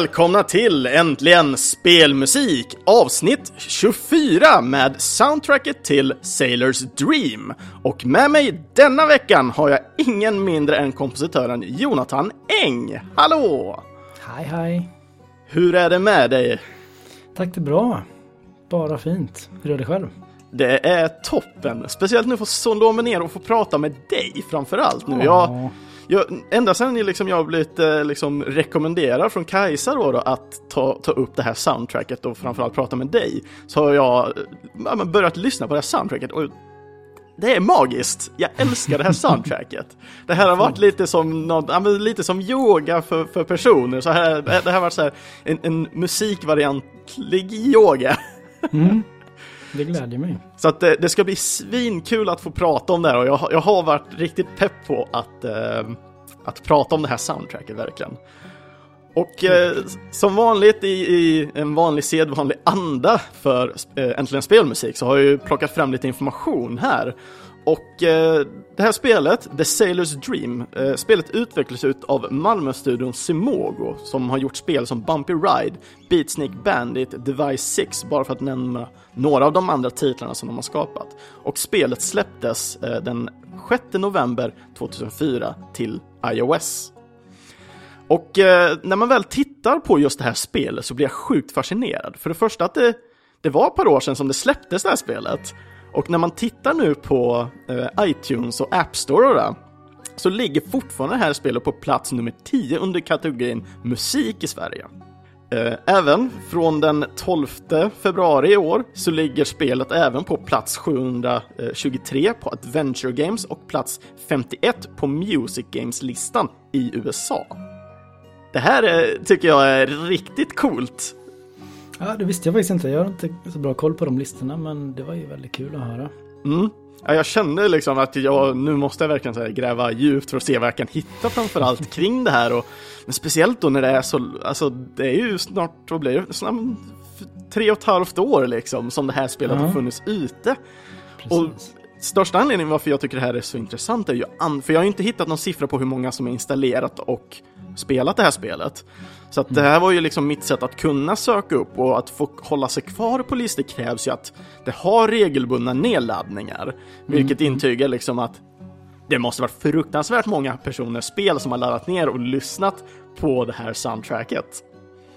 välkomna till Äntligen Spelmusik avsnitt 24 med soundtracket till Sailors Dream. Och med mig denna veckan har jag ingen mindre än kompositören Jonathan Eng. Hallå! Hej hej! Hur är det med dig? Tack det är bra. Bara fint. Hur är det själv? Det är toppen, speciellt nu få slå mig ner och få prata med dig framförallt nu. Jag, jag, ända sedan liksom jag blivit eh, liksom rekommenderad från Kajsa då, då, att ta, ta upp det här soundtracket och framförallt prata med dig så har jag ja, börjat lyssna på det här soundtracket och det är magiskt! Jag älskar det här soundtracket. Det här har varit lite som, något, lite som yoga för, för personer. Så här, det här har varit så här, en, en musikvariantlig yoga. Mm. Det glädjer mig. Så att det, det, ska bli svinkul att få prata om det här och jag, jag har varit riktigt pepp på att, eh, att prata om det här soundtracket verkligen. Och eh, som vanligt i, i, en vanlig sedvanlig anda för eh, Äntligen Spelmusik så har jag ju plockat fram lite information här. Och eh, det här spelet, The Sailor's Dream, eh, spelet utvecklas ut av Malmö-studion Simogo som har gjort spel som Bumpy Ride, Beatsnake Bandit, Device 6, bara för att nämna några av de andra titlarna som de har skapat. Och spelet släpptes eh, den 6 november 2004 till iOS. Och eh, när man väl tittar på just det här spelet så blir jag sjukt fascinerad. För det första att det, det var ett par år sedan som det släpptes det här spelet. Och när man tittar nu på eh, iTunes och App Store och det, så ligger fortfarande det här spelet på plats nummer 10 under kategorin musik i Sverige. Eh, även från den 12 februari i år så ligger spelet även på plats 723 på Adventure Games och plats 51 på Music Games-listan i USA. Det här är, tycker jag är riktigt coolt. Ja, det visste jag faktiskt inte. Jag har inte så bra koll på de listorna, men det var ju väldigt kul att höra. Mm. Ja, jag kände liksom att jag, nu måste jag verkligen här, gräva djupt för att se vad jag kan hitta framförallt kring det här. Och, men speciellt då när det är så, alltså det är ju snart, vad blir det, snart, tre och ett halvt år liksom som det här spelet ja. har funnits ute. Precis. Och största anledningen varför jag tycker det här är så intressant är ju, för jag har inte hittat någon siffra på hur många som är installerat och spelat det här spelet. Så att det här var ju liksom mitt sätt att kunna söka upp och att få hålla sig kvar på listor krävs ju att det har regelbundna nedladdningar. Vilket mm. intygar liksom att det måste vara fruktansvärt många personer spel som har laddat ner och lyssnat på det här soundtracket.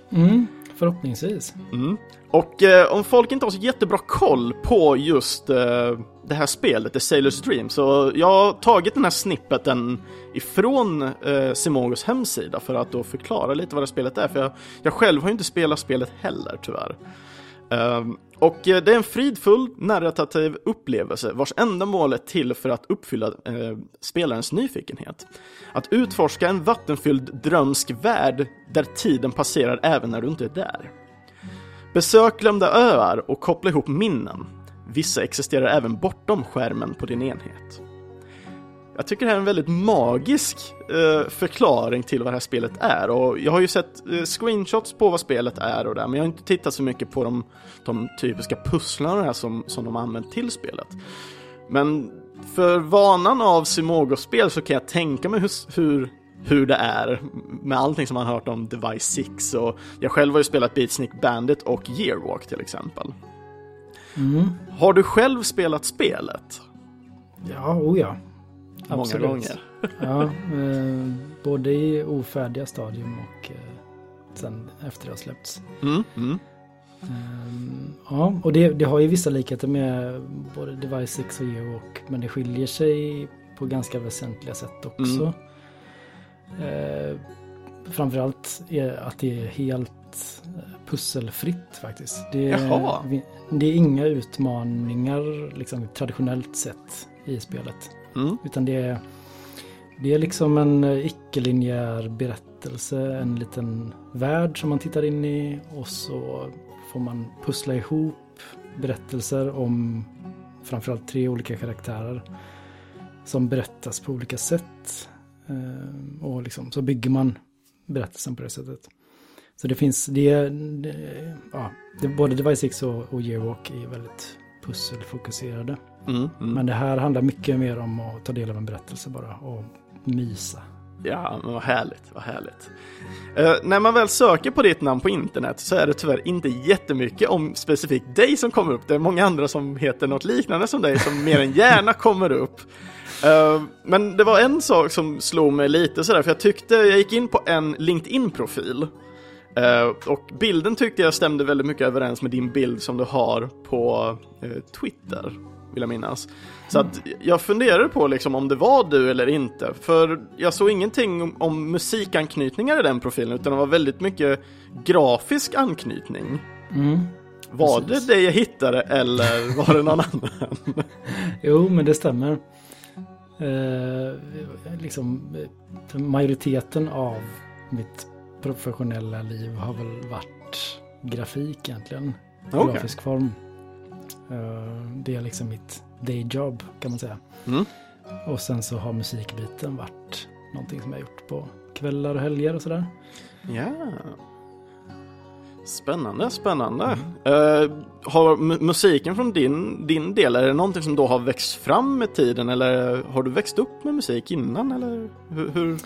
Mm, förhoppningsvis. Mm. Och eh, om folk inte har så jättebra koll på just eh, det här spelet, The Sailor's Dream, så jag har tagit den här snippeten ifrån eh, Simogos hemsida för att då förklara lite vad det spelet är, för jag, jag själv har ju inte spelat spelet heller tyvärr. Um, och eh, det är en fridfull narrativ upplevelse vars ändamål är till för att uppfylla eh, spelarens nyfikenhet. Att utforska en vattenfylld drömsk värld där tiden passerar även när du inte är där. Besök glömda öar och koppla ihop minnen. Vissa existerar även bortom skärmen på din enhet. Jag tycker det här är en väldigt magisk eh, förklaring till vad det här spelet är och jag har ju sett eh, screenshots på vad spelet är och det, men jag har inte tittat så mycket på de, de typiska pusslarna som, som de använt till spelet. Men för vanan av Simogo-spel så kan jag tänka mig hur, hur, hur det är med allting som man har hört om Device 6 och jag själv har ju spelat Beatsnick Bandit och Yearwalk till exempel. Mm. Har du själv spelat spelet? Ja, oh ja. Många Absolut. gånger. ja, eh, både i ofärdiga stadium och eh, sen efter det har släppts. Mm, mm. Um, ja, och det, det, har ju vissa likheter med både Device 6 och Geowalk, men det skiljer sig på ganska väsentliga sätt också. Mm. Uh, framförallt är att det är helt pusselfritt faktiskt. Det är, det är inga utmaningar liksom, traditionellt sett i spelet. Mm. Utan det är, det är liksom en icke-linjär berättelse, en liten värld som man tittar in i och så får man pussla ihop berättelser om framförallt tre olika karaktärer som berättas på olika sätt. Eh, och liksom, så bygger man berättelsen på det sättet. Så det finns, det, det ja, det, både Device 6 och, och Yearwalk är väldigt pusselfokuserade. Mm, mm. Men det här handlar mycket mer om att ta del av en berättelse bara och mysa. Ja, men vad härligt, vad härligt. Uh, när man väl söker på ditt namn på internet så är det tyvärr inte jättemycket om specifikt dig som kommer upp. Det är många andra som heter något liknande som dig som mer än gärna kommer upp. Uh, men det var en sak som slog mig lite sådär, för jag tyckte, jag gick in på en LinkedIn-profil Uh, och bilden tyckte jag stämde väldigt mycket överens med din bild som du har på uh, Twitter, vill jag minnas. Så att jag funderade på liksom om det var du eller inte, för jag såg ingenting om, om musikanknytningar i den profilen, utan det var väldigt mycket grafisk anknytning. Mm. Var Precis. det det jag hittade eller var det någon annan? jo, men det stämmer. Uh, liksom, majoriteten av mitt professionella liv har väl varit grafik egentligen. Okay. Grafisk form. Uh, det är liksom mitt dayjob kan man säga. Mm. Och sen så har musikbiten varit någonting som jag gjort på kvällar och helger och sådär. Ja. Spännande, spännande. Mm. Uh, har musiken från din, din del, är det någonting som då har växt fram med tiden eller har du växt upp med musik innan eller hur, hur,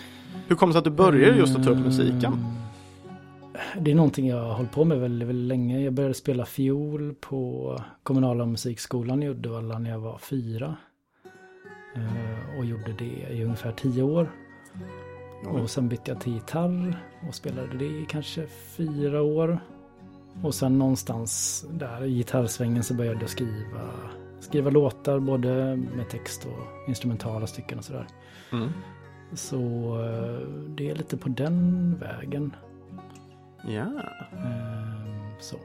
hur kom det sig att du började just att ta upp musiken? Mm. Det är någonting jag har hållit på med väldigt, väldigt länge. Jag började spela fiol på kommunala musikskolan i Uddevalla när jag var fyra. Eh, och gjorde det i ungefär tio år. Och sen bytte jag till gitarr och spelade det i kanske fyra år. Och sen någonstans där i gitarrsvängen så började jag skriva, skriva låtar både med text och instrumentala stycken och sådär. Mm. Så eh, det är lite på den vägen. Ja. Ehm, så.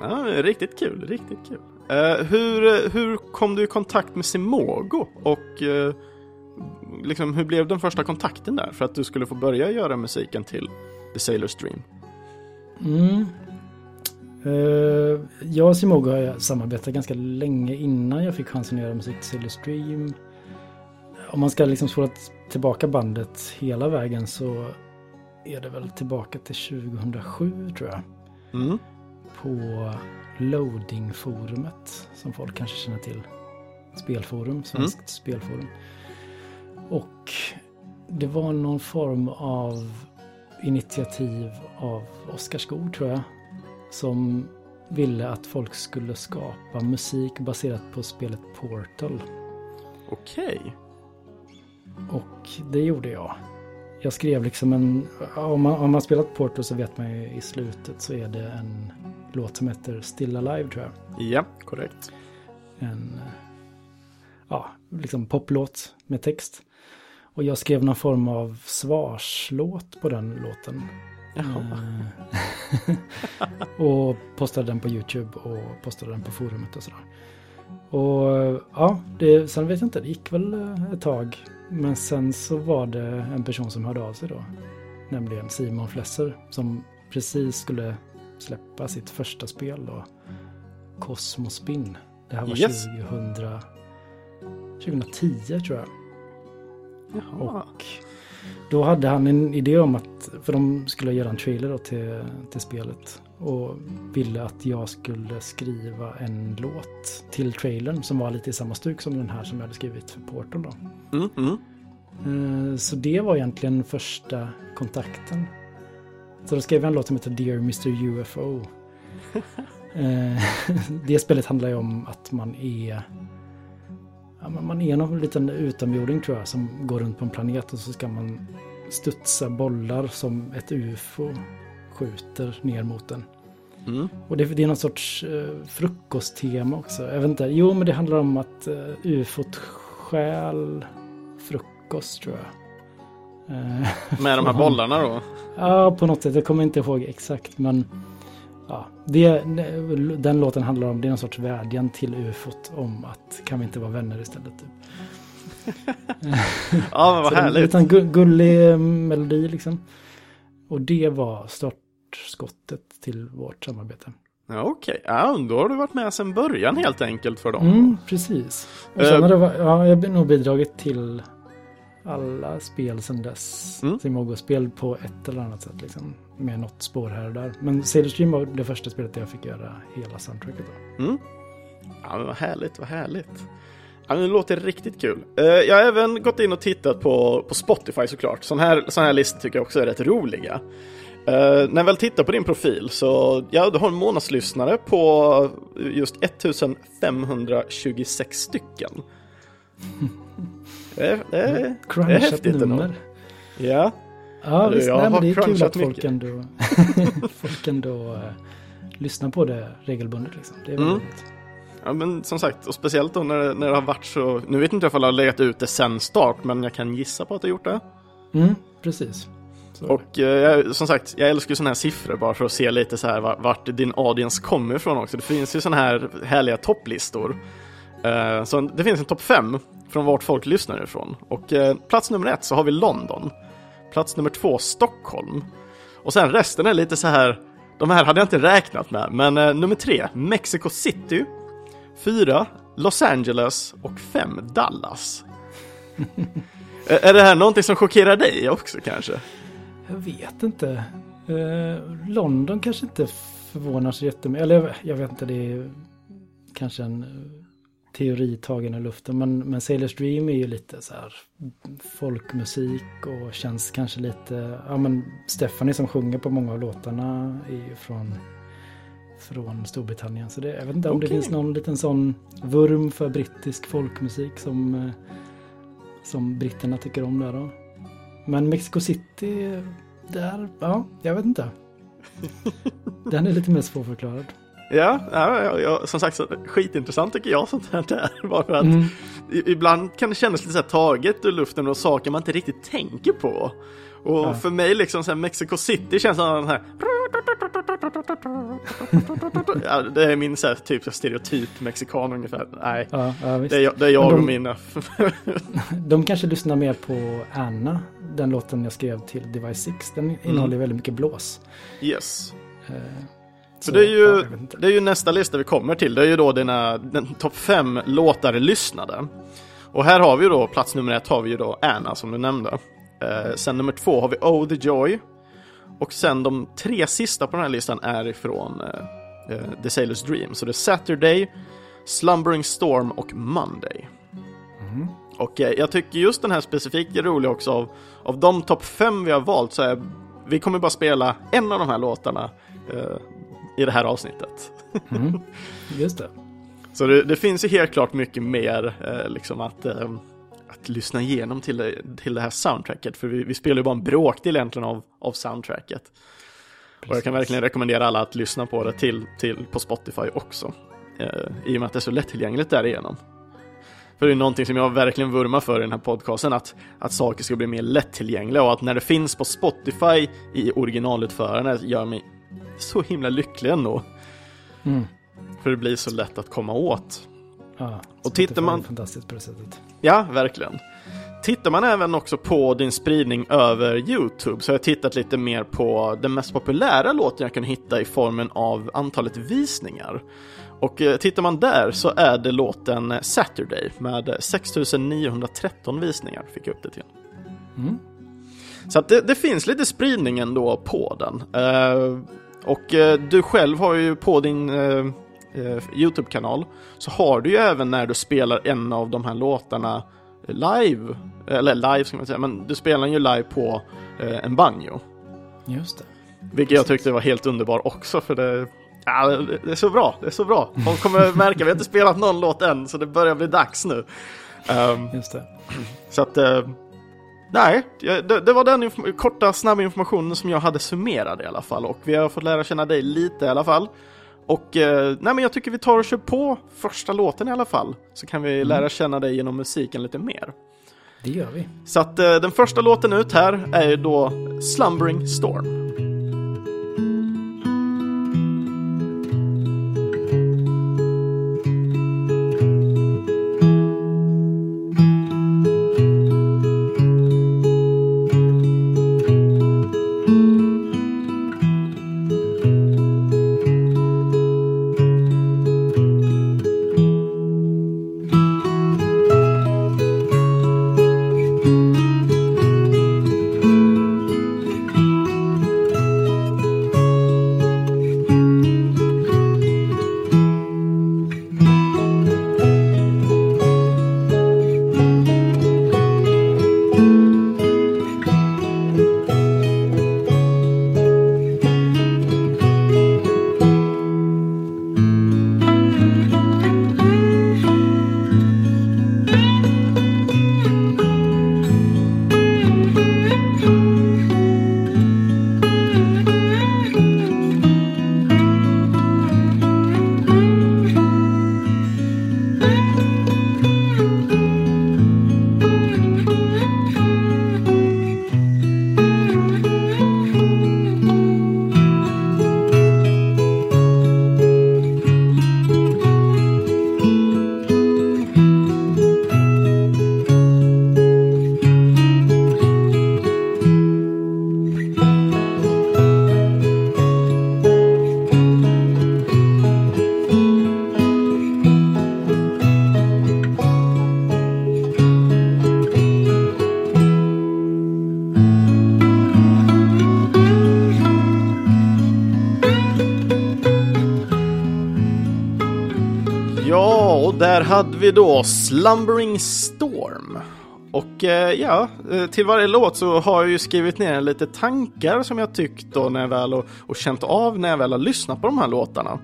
Ja, riktigt kul, riktigt kul. Uh, hur, hur kom du i kontakt med Simogo och uh, liksom, hur blev den första kontakten där för att du skulle få börja göra musiken till The Sailor Dream? Mm. Uh, jag och Simogo har samarbetat ganska länge innan jag fick chansen att göra musik till Sailor Stream. Om man ska liksom spola tillbaka bandet hela vägen så är det väl tillbaka till 2007 tror jag. Mm. På Loading-forumet som folk kanske känner till. Spelforum, svenskt mm. spelforum. Och det var någon form av initiativ av Oskar Skog tror jag. Som ville att folk skulle skapa musik baserat på spelet Portal. Okej. Och det gjorde jag jag skrev liksom en, om man, om man spelat Porto så vet man ju i slutet så är det en låt som heter Still Alive tror jag. Ja, korrekt. En, ja, liksom poplåt med text. Och jag skrev någon form av svarslåt på den låten. Jaha. Eh, och postade den på YouTube och postade den på forumet och sådär. Och ja, det, sen vet jag inte, det gick väl ett tag men sen så var det en person som hörde av sig då. Nämligen Simon Flesser som precis skulle släppa sitt första spel då. Cosmospin. Det här var yes. 2000, 2010 tror jag. Jaha. Och då hade han en idé om att, för de skulle göra en trailer då till, till spelet. Och ville att jag skulle skriva en låt till trailern som var lite i samma stuk som den här som jag hade skrivit för Portal då. Mm, mm. Eh, så det var egentligen första kontakten. Så då skrev jag en låt som heter Dear Mr UFO. Eh, det spelet handlar ju om att man är man är någon liten utomjording tror jag som går runt på en planet och så ska man studsa bollar som ett UFO skjuter ner mot den. Mm. Och det, det, är någon sorts uh, frukosttema också. Jag vet inte. Jo, men det handlar om att uh, ufot stjäl frukost tror jag. Uh, Med de här bollarna då? Ja, på något sätt. Jag kommer inte ihåg exakt, men ja, det, den låten handlar om, det är en sorts vädjan till ufot om att kan vi inte vara vänner istället? Typ. ja, men vad härligt. En liten gullig melodi liksom. Och det var startskottet till vårt samarbete. Ja, Okej, okay. ja, då har du varit med sedan början helt enkelt för dem. Mm, precis. Och sen uh, har det varit, ja, jag har nog bidragit till alla spel sedan dess. Mm. Simogo-spel på ett eller annat sätt. Liksom, med något spår här och där. Men Sailor var det första spelet där jag fick göra hela soundtracket. Då. Mm. Ja, vad härligt, vad härligt. Ja, det låter riktigt kul. Eh, jag har även gått in och tittat på, på Spotify såklart. Sådana här, sån här listor tycker jag också är rätt roliga. Uh, när jag väl tittar på din profil så, ja, du har en månadslyssnare på just 1526 stycken. det, är, det, är, det är häftigt nummer. Ja. Ja, Du, visst, jag nej, men det är kul att folk mycket. ändå, folk ändå uh, lyssnar på det regelbundet. Liksom. Det är Mm. roligt. ja, men som sagt, och speciellt då när, när det har varit så, nu vet inte jag om jag har legat ut det sen start, men jag kan gissa på att jag har gjort det. Mm, precis. Så. Och eh, som sagt, jag älskar ju sådana här siffror bara för att se lite så här var- vart din audience kommer ifrån också. Det finns ju sådana här härliga topplistor. Eh, så det finns en topp 5 från vart folk lyssnar ifrån. Och eh, plats nummer ett så har vi London. Plats nummer två Stockholm. Och sen resten är lite så här, de här hade jag inte räknat med, men eh, nummer tre Mexico City. Fyra Los Angeles och fem Dallas. är är det här någonting som chockerar dig också kanske? Jag vet inte. Eh, London kanske inte förvånar sig jättemycket. Eller jag, vet inte, det är kanske en eh, teori tagen i luften. Men, men Sailors Dream är ju lite så här folkmusik och känns kanske lite... Ja men Stephanie som sjunger på många av låtarna är ju från, från Storbritannien. Så det, jag vet inte om det finns någon liten sån vurm för brittisk folkmusik som, eh, som britterna tycker om där då. Men Mexico City, där, ja, jag vet inte. Den är lite mer svårförklarad. Ja, ja, ja, som sagt, skitintressant tycker jag sånt här där. Bara att Mm. ibland kan det kännas lite så taget ur luften och saker man inte riktigt tänker på. Och Ja. för mig liksom så Mexico City känns som den här... Ja, det är min så här, typ stereotyp mexikan ungefär. Nej, Ja, ja, det är jag, det är jag de- och mina. De kanske lyssnar mer på Anna, den låten jag skrev till Device 6. Den innehåller väldigt mycket blås. yes. Eh, Så det är, ju, det är ju nästa lista vi kommer till. Det är ju då dina topp fem låtar lyssnade. Och här har vi då plats nummer ett har vi ju då Anna som du nämnde. Eh, sen nummer två har vi Oh the Joy. Och sen de tre sista på den här listan är ifrån eh, eh, The Sailor's Dream. Så det är Saturday, Slumbering Storm och Monday. Mhm. Och eh, jag tycker just den här specifikt är rolig också av, av de topp fem vi har valt så är vi kommer bara spela en av de här låtarna eh, i det här avsnittet. Mm. Just det. Så det, det finns ju helt klart mycket mer eh, liksom att, lyssna igenom till det, till det här soundtracket. För vi, vi spelar ju bara en bråkdel egentligen av, av soundtracket. Och jag kan verkligen rekommendera alla att lyssna på det till, till, på Spotify också. Eh, I och med att det är så lättillgängligt därigenom. För det är någonting som jag verkligen vurmar för i den här podcasten, att, att saker ska bli mer lättillgängliga och att när det finns på Spotify i originalutförande gör mig så himla lycklig ändå. Mm. För det blir så lätt att komma åt. Ja, Och tittar man- Fantastiskt på det sättet. Ja, verkligen. Tittar man även också på din spridning över YouTube så har jag tittat lite mer på den mest populära låten jag kan hitta i formen av antalet visningar. Och eh, tittar man där så är det låten Saturday med 6913 visningar fick jag upp det till. Mm. Så att det, det finns lite spridning ändå på den. Eh, och eh, du själv har ju på din eh, eh, YouTube-kanal så har du ju även när du spelar en av de här låtarna live, eller live ska man säga, men du spelar ju live på eh, en banjo. Just det. Vilket jag tyckte var helt underbar också för det, ja, det är så bra, det är så bra. Folk kommer märka, vi har inte spelat någon låt än så det börjar bli dags nu. Ehm, Just det. så att, eh, nej, det, det var den korta snabba informationen som jag hade summerad i alla fall. Och vi har fått lära känna dig lite i alla fall. Och eh, nej, men jag tycker vi tar och kör på första låten i alla fall. Så kan vi lära känna dig genom musiken lite mer. Det gör vi. Så att eh, den första låten ut här är då Slumbering Storm. Hade Slumbering Storm. Och eh, ja, eh, till varje låt så har jag ju skrivit ner lite tankar som jag tyckt då när jag väl och, och känt av när jag väl har lyssnat på de här låtarna.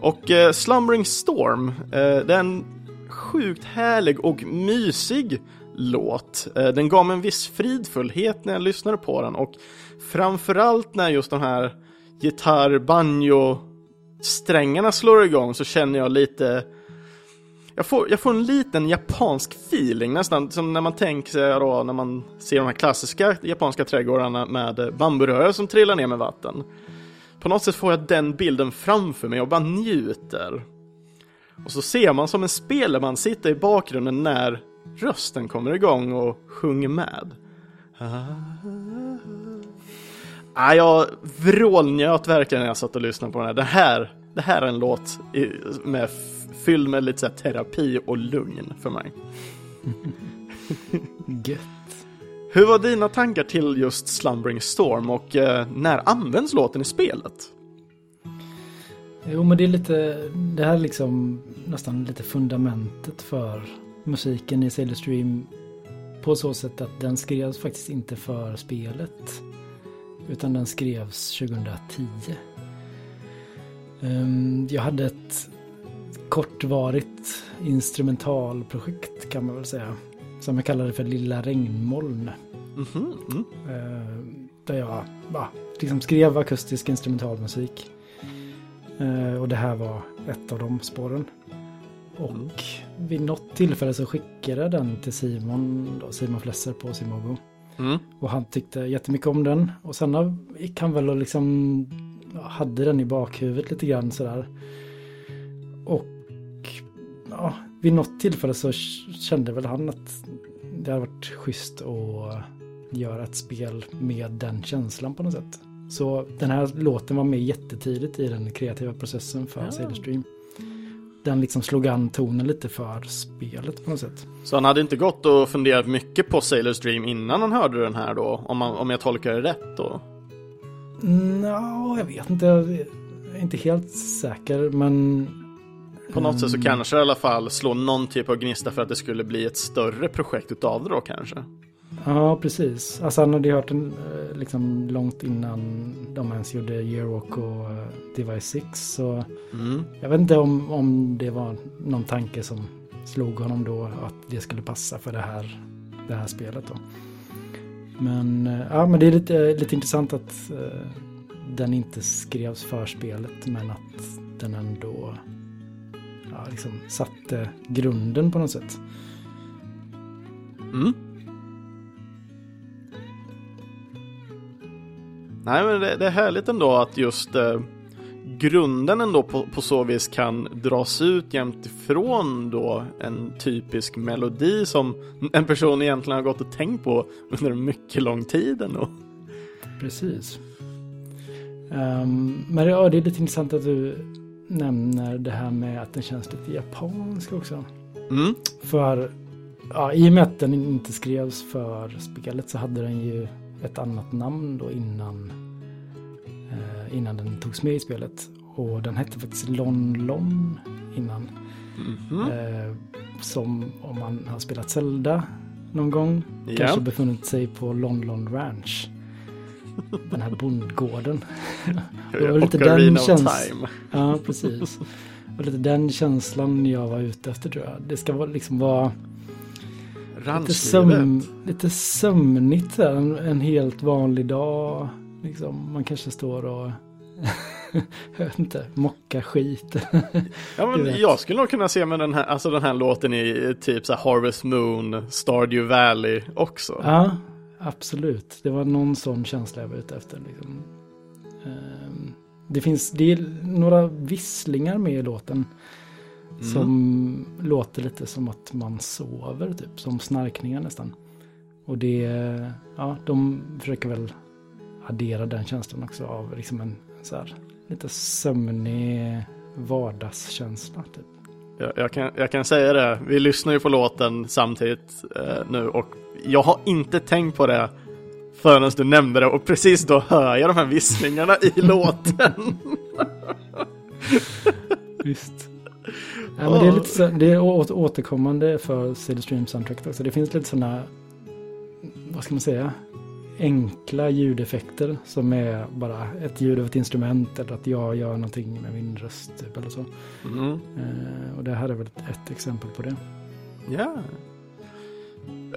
Och eh, Slumbering Storm, eh, det är en sjukt härlig och mysig låt. Eh, den gav mig en viss fridfullhet när jag lyssnade på den och framförallt när just de här gitarr, banjo, strängarna slår igång så känner jag lite jag får, jag får en liten japansk feeling nästan som när man tänker sig då när man ser de här klassiska japanska trädgårdarna med bamburör som trillar ner med vatten. På något sätt får jag den bilden framför mig och bara njuter. Och så ser man som en spelman sitta i bakgrunden när rösten kommer igång och sjunger med. Ah, jag vrålnjöt verkligen när jag satt och lyssnade på den här. Den här, det här är en låt med, fylld med lite så terapi och lugn för mig. Gött. Hur var dina tankar till just Slumbering Storm och eh, när används låten i spelet? Jo men det är lite, det här är liksom nästan lite fundamentet för musiken i Sailor Stream. På så sätt att den skrevs faktiskt inte för spelet. Utan den skrevs 2010. Ehm, jag hade ett kortvarigt instrumentalprojekt kan man väl säga. Som jag kallade för Lilla regnmoln. Mm -hmm. mm. Där jag ja, liksom skrev akustisk instrumentalmusik. Ehm, och det här var ett av de spåren. Och mm. vid något tillfälle så skickade jag den till Simon, då, Simon Flesser på Simogo. Mm. Och han tyckte jättemycket om den. Och sen gick han väl och liksom hade den i bakhuvudet lite grann sådär. Och ja, vid något tillfälle så kände väl han att det hade varit schysst att göra ett spel med den känslan på något sätt. Så den här låten var med jättetidigt i den kreativa processen för ja. Sailor Stream den liksom slog an tonen lite för spelet på något sätt. Så han hade inte gått och funderat mycket på Sailor's Dream innan han hörde den här då? Om, man, om jag tolkar det rätt då? Nå, jag vet inte. Jag är inte helt säker, men... På något mm. sätt så kanske i alla fall slå någon typ av gnista för att det skulle bli ett större projekt utav det då kanske? Ja, precis. Alltså han hade hört den eh, liksom långt innan de ens gjorde Yearwalk och eh, Device 6. Så mm. jag vet inte om, om det var någon tanke som slog honom då att det skulle passa för det här, det här spelet då. Men, eh, ja, men det är lite, lite intressant att uh, den inte skrevs för spelet men att den ändå ja, liksom satte grunden på något sätt. Mm. Nej, men det, det, är härligt ändå att just eh, grunden ändå på, på så vis kan dras ut jämt ifrån då en typisk melodi som en person egentligen har gått och tänkt på under mycket lång tid ändå. Precis. Um, men ja, det är lite intressant att du nämner det här med att den känns lite japansk också. Mm. För ja, i och med att den inte skrevs för spelet så hade den ju ett annat namn då innan, innan den togs med i spelet. Och den hette faktiskt Lon Lon innan. Mm -hmm. eh, som om man har spelat Zelda någon gång yeah. kanske befunnit sig på Lon Lon Ranch. Den här bondgården. det var lite den känslan. Ja, precis. Och lite den känslan jag var ute efter tror jag. Det ska liksom vara lite, sömn, lite sömnigt en, en helt vanlig dag. Liksom, man kanske står och jag vet inte, mocka skit. ja, men jag skulle nog kunna se med den här, alltså den här låten i typ så Harvest Moon, Stardew Valley också. Ja, absolut. Det var någon sån känsla jag var ute efter. Liksom. Ehm, det finns det är några visslingar med i låten. Mm. Som låter lite som att man sover, typ som snarkningar nästan. Och det, ja, de försöker väl addera den känslan också av liksom en så här, lite sömnig vardagskänsla. Typ. Jag, jag, kan, jag kan säga det, vi lyssnar ju på låten samtidigt eh, nu och jag har inte tänkt på det förrän du nämnde det och precis då hör jag de här visslingarna i låten. Visst. Ja, men det är lite så, det är återkommande för CD Stream Soundtrack också. Det finns lite sådana, vad ska man säga, enkla ljudeffekter som är bara ett ljud av ett instrument eller att jag gör någonting med min röst typ, eller så. Mm. Uh, och det här är väl ett, exempel på det. Ja.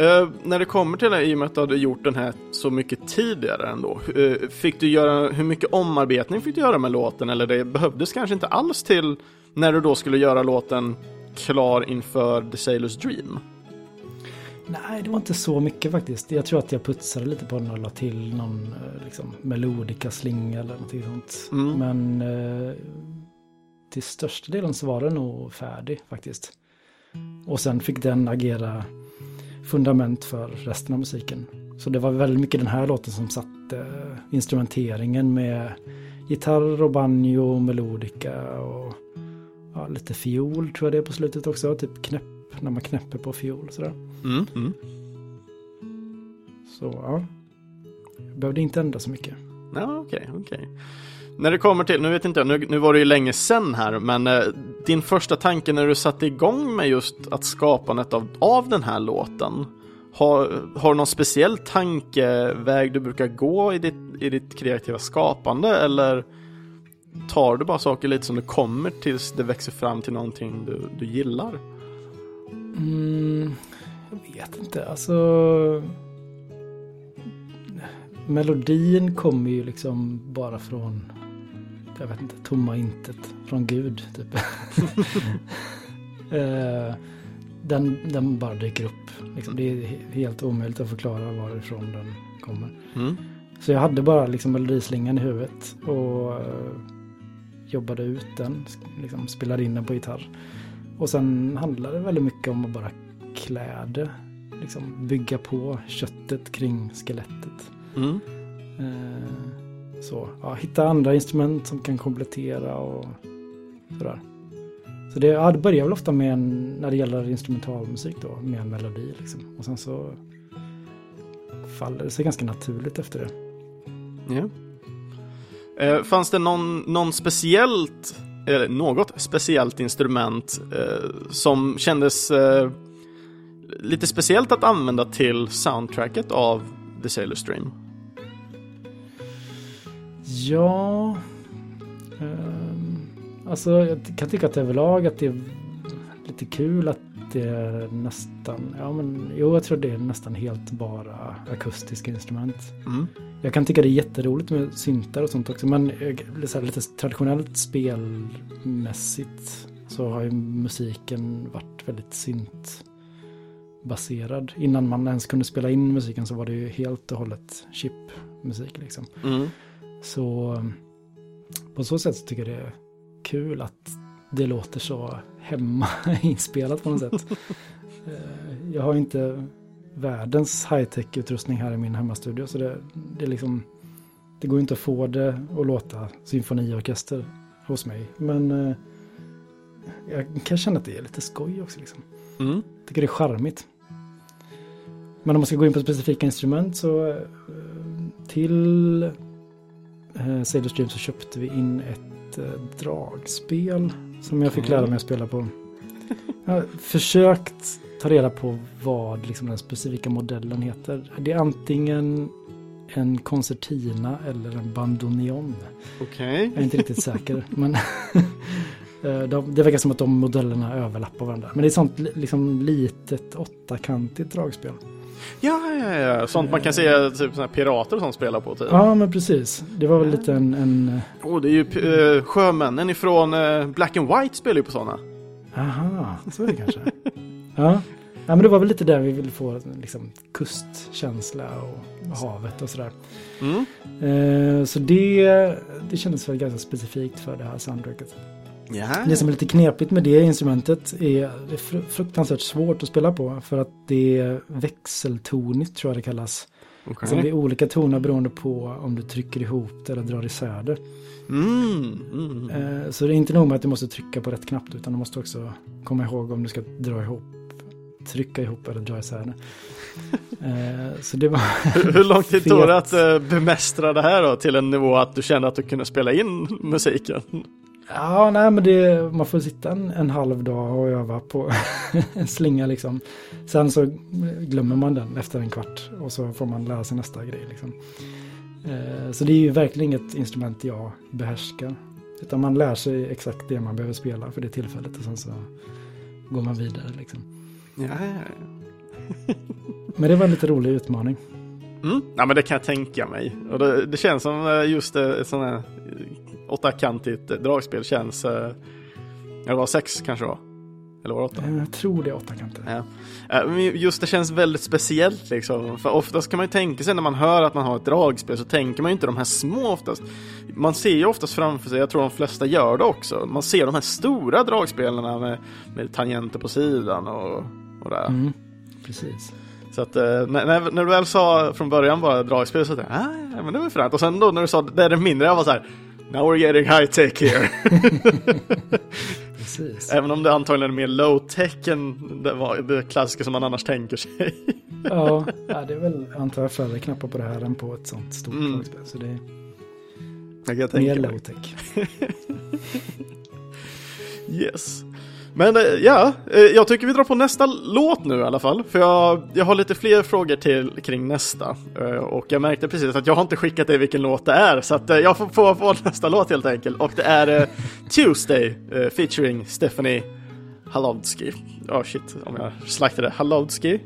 Uh, när det kommer till det, i och med att du hade gjort den här så mycket tidigare ändå. Uh, fick du göra, hur mycket omarbetning fick du göra med låten? Eller det behövdes kanske inte alls till när du då skulle göra låten klar inför The Sailor's Dream? Nej, det var inte så mycket faktiskt. Jag tror att jag putsade lite på den och la till någon eh, liksom, melodika slinga eller någonting sånt. Mm. Men eh, till största delen så var den nog färdig faktiskt. Och sen fick den agera fundament för resten av musiken. Så det var väldigt mycket den här låten som satte eh, instrumenteringen med gitarr och banjo och melodika och ja, lite fiol tror jag det är på slutet också. Typ knäpp när man knäpper på fiol sådär. Mm, mm. Så ja, jag behövde inte ändra så mycket. Ja, okej, okay, okej. Okay. När det kommer till, nu vet inte jag, nu, nu var det ju länge sedan här, men eh, din första tanke när du satte igång med just att skapandet av, av den här låten, har, har du någon speciell tankeväg du brukar gå i ditt, i ditt kreativa skapande eller tar du bara saker lite som det kommer tills det växer fram till någonting du, du gillar? Mm, jag vet inte, alltså melodin kommer ju liksom bara från jag vet inte, tomma intet från Gud. Typ. Eh, den, den bara dyker upp. Liksom, det är helt omöjligt att förklara varifrån den kommer. Mm. Så jag hade bara liksom melodislingan i huvudet och uh, jobbade ut den, liksom, spelade in den på gitarr. Och sen handlade det väldigt mycket om att bara klä det, liksom bygga på köttet kring skelettet. Mm. Uh, så, ja, hitta andra instrument som kan komplettera och sådär. Så det, ja, det börjar väl ofta med en, när det gäller instrumentalmusik då, med en melodi liksom. Och sen så faller det sig ganska naturligt efter det. Ja. Eh, fanns det någon, någon speciellt, eller något speciellt instrument eh, som kändes eh, lite speciellt att använda till soundtracket av The Sailor Stream? Ja, um, alltså jag kan tycka att överlag att det är lite kul att det är nästan, ja men jo jag tror det är nästan helt bara akustiska instrument. Mm. Jag kan tycka det är jätteroligt med syntar och sånt också men så lite traditionellt spelmässigt så har ju musiken varit väldigt syntbaserad. Innan man ens kunde spela in musiken så var det ju helt och hållet chipmusik liksom. Mm. Så på så sätt så tycker jag det är kul att det låter så hemma inspelat på något sätt. Eh, jag har inte världens high-tech utrustning här i min hemmastudio så det, det, är liksom, det går inte att få det att låta symfoniorkester hos mig. Men eh, jag kan känna att det är lite skoj också. Liksom. Mm. tycker det är charmigt. Men om man ska gå in på specifika instrument så eh, till eh, Sailor Stream så köpte vi in ett eh, dragspel som jag fick lära mig att spela på. Jag har försökt ta reda på vad liksom, den specifika modellen heter. Det är antingen en koncertina eller en bandoneon. Okej. Jag är inte riktigt säker. men eh, de, det verkar som att de modellerna överlappar varandra. Men det är sånt liksom litet åttakantigt dragspel. Ja, ja, ja. Sånt man kan se typ såna pirater och sånt spela på. Typ. Ja, men precis. Det var väl lite en... en... Oh, det är ju uh, sjömännen ifrån uh, Black and White spelar ju på sådana. Aha, så är det kanske. ja. ja, men det var väl lite där vi ville få liksom, kustkänsla och havet och sådär. Mm. Uh, så det, det kändes väl ganska specifikt för det här soundtracket. Jaha. Det som är lite knepigt med det instrumentet är det är fruktansvärt svårt att spela på för att det är växeltonigt tror jag det kallas. Okay. Så det är olika toner beroende på om du trycker ihop det eller drar isär det. Mm, mm. Eh, så det är inte nog med att du måste trycka på rätt knapp utan du måste också komma ihåg om du ska dra ihop, trycka ihop eller dra isär det. Eh, så det var Hur lång tid tog det att eh, bemästra det här då till en nivå att du kände att du kunde spela in musiken? Ja, nej men det, man får sitta en, en halv dag och öva på en slinga liksom. Sen så glömmer man den efter en kvart och så får man lära sig nästa grej liksom. Eh, så det är ju verkligen inget instrument jag behärskar. Utan man lär sig exakt det man behöver spela för det tillfället och sen så går man vidare liksom. Ja, ja, ja. Men det var en lite rolig utmaning. Mm. Ja, men det kan jag tänka mig. Och det, det känns som eh, just sånt här åttakantigt dragspel känns... Eller var sex kanske då? Eller var det åtta? Jag tror det är åttakanter. Ja. Just det känns väldigt speciellt liksom. För oftast kan man ju tänka sig när man hör att man har ett dragspel så tänker man ju inte de här små oftast. Man ser ju oftast framför sig, jag tror de flesta gör det också. Man ser de här stora dragspelarna med, med tangenter på sidan och, och där. Mm, precis. Så att när, när, när, du väl sa från början bara dragspel så tänkte jag, ah, men det var fränt. Och sen då när du sa det är det mindre, jag var så här, now we're getting high tech here. Precis. Även om det antagligen är mer low tech än det, var, det klassiska som man annars tänker sig. ja, det är väl antar jag färre knappar på det här än på ett sånt stort mm. dragspel. Så det är mer low tech. yes. Men eh, ja, eh, jag tycker vi drar på nästa låt nu i alla fall. För jag, jag har lite fler frågor till kring nästa. Eh, och jag märkte precis att jag har inte skickat dig vilken låt det är. Så att jag får få nästa låt helt enkelt. Och det är Tuesday featuring Stephanie Halowski. Oh shit, om jag slaktade Halowski.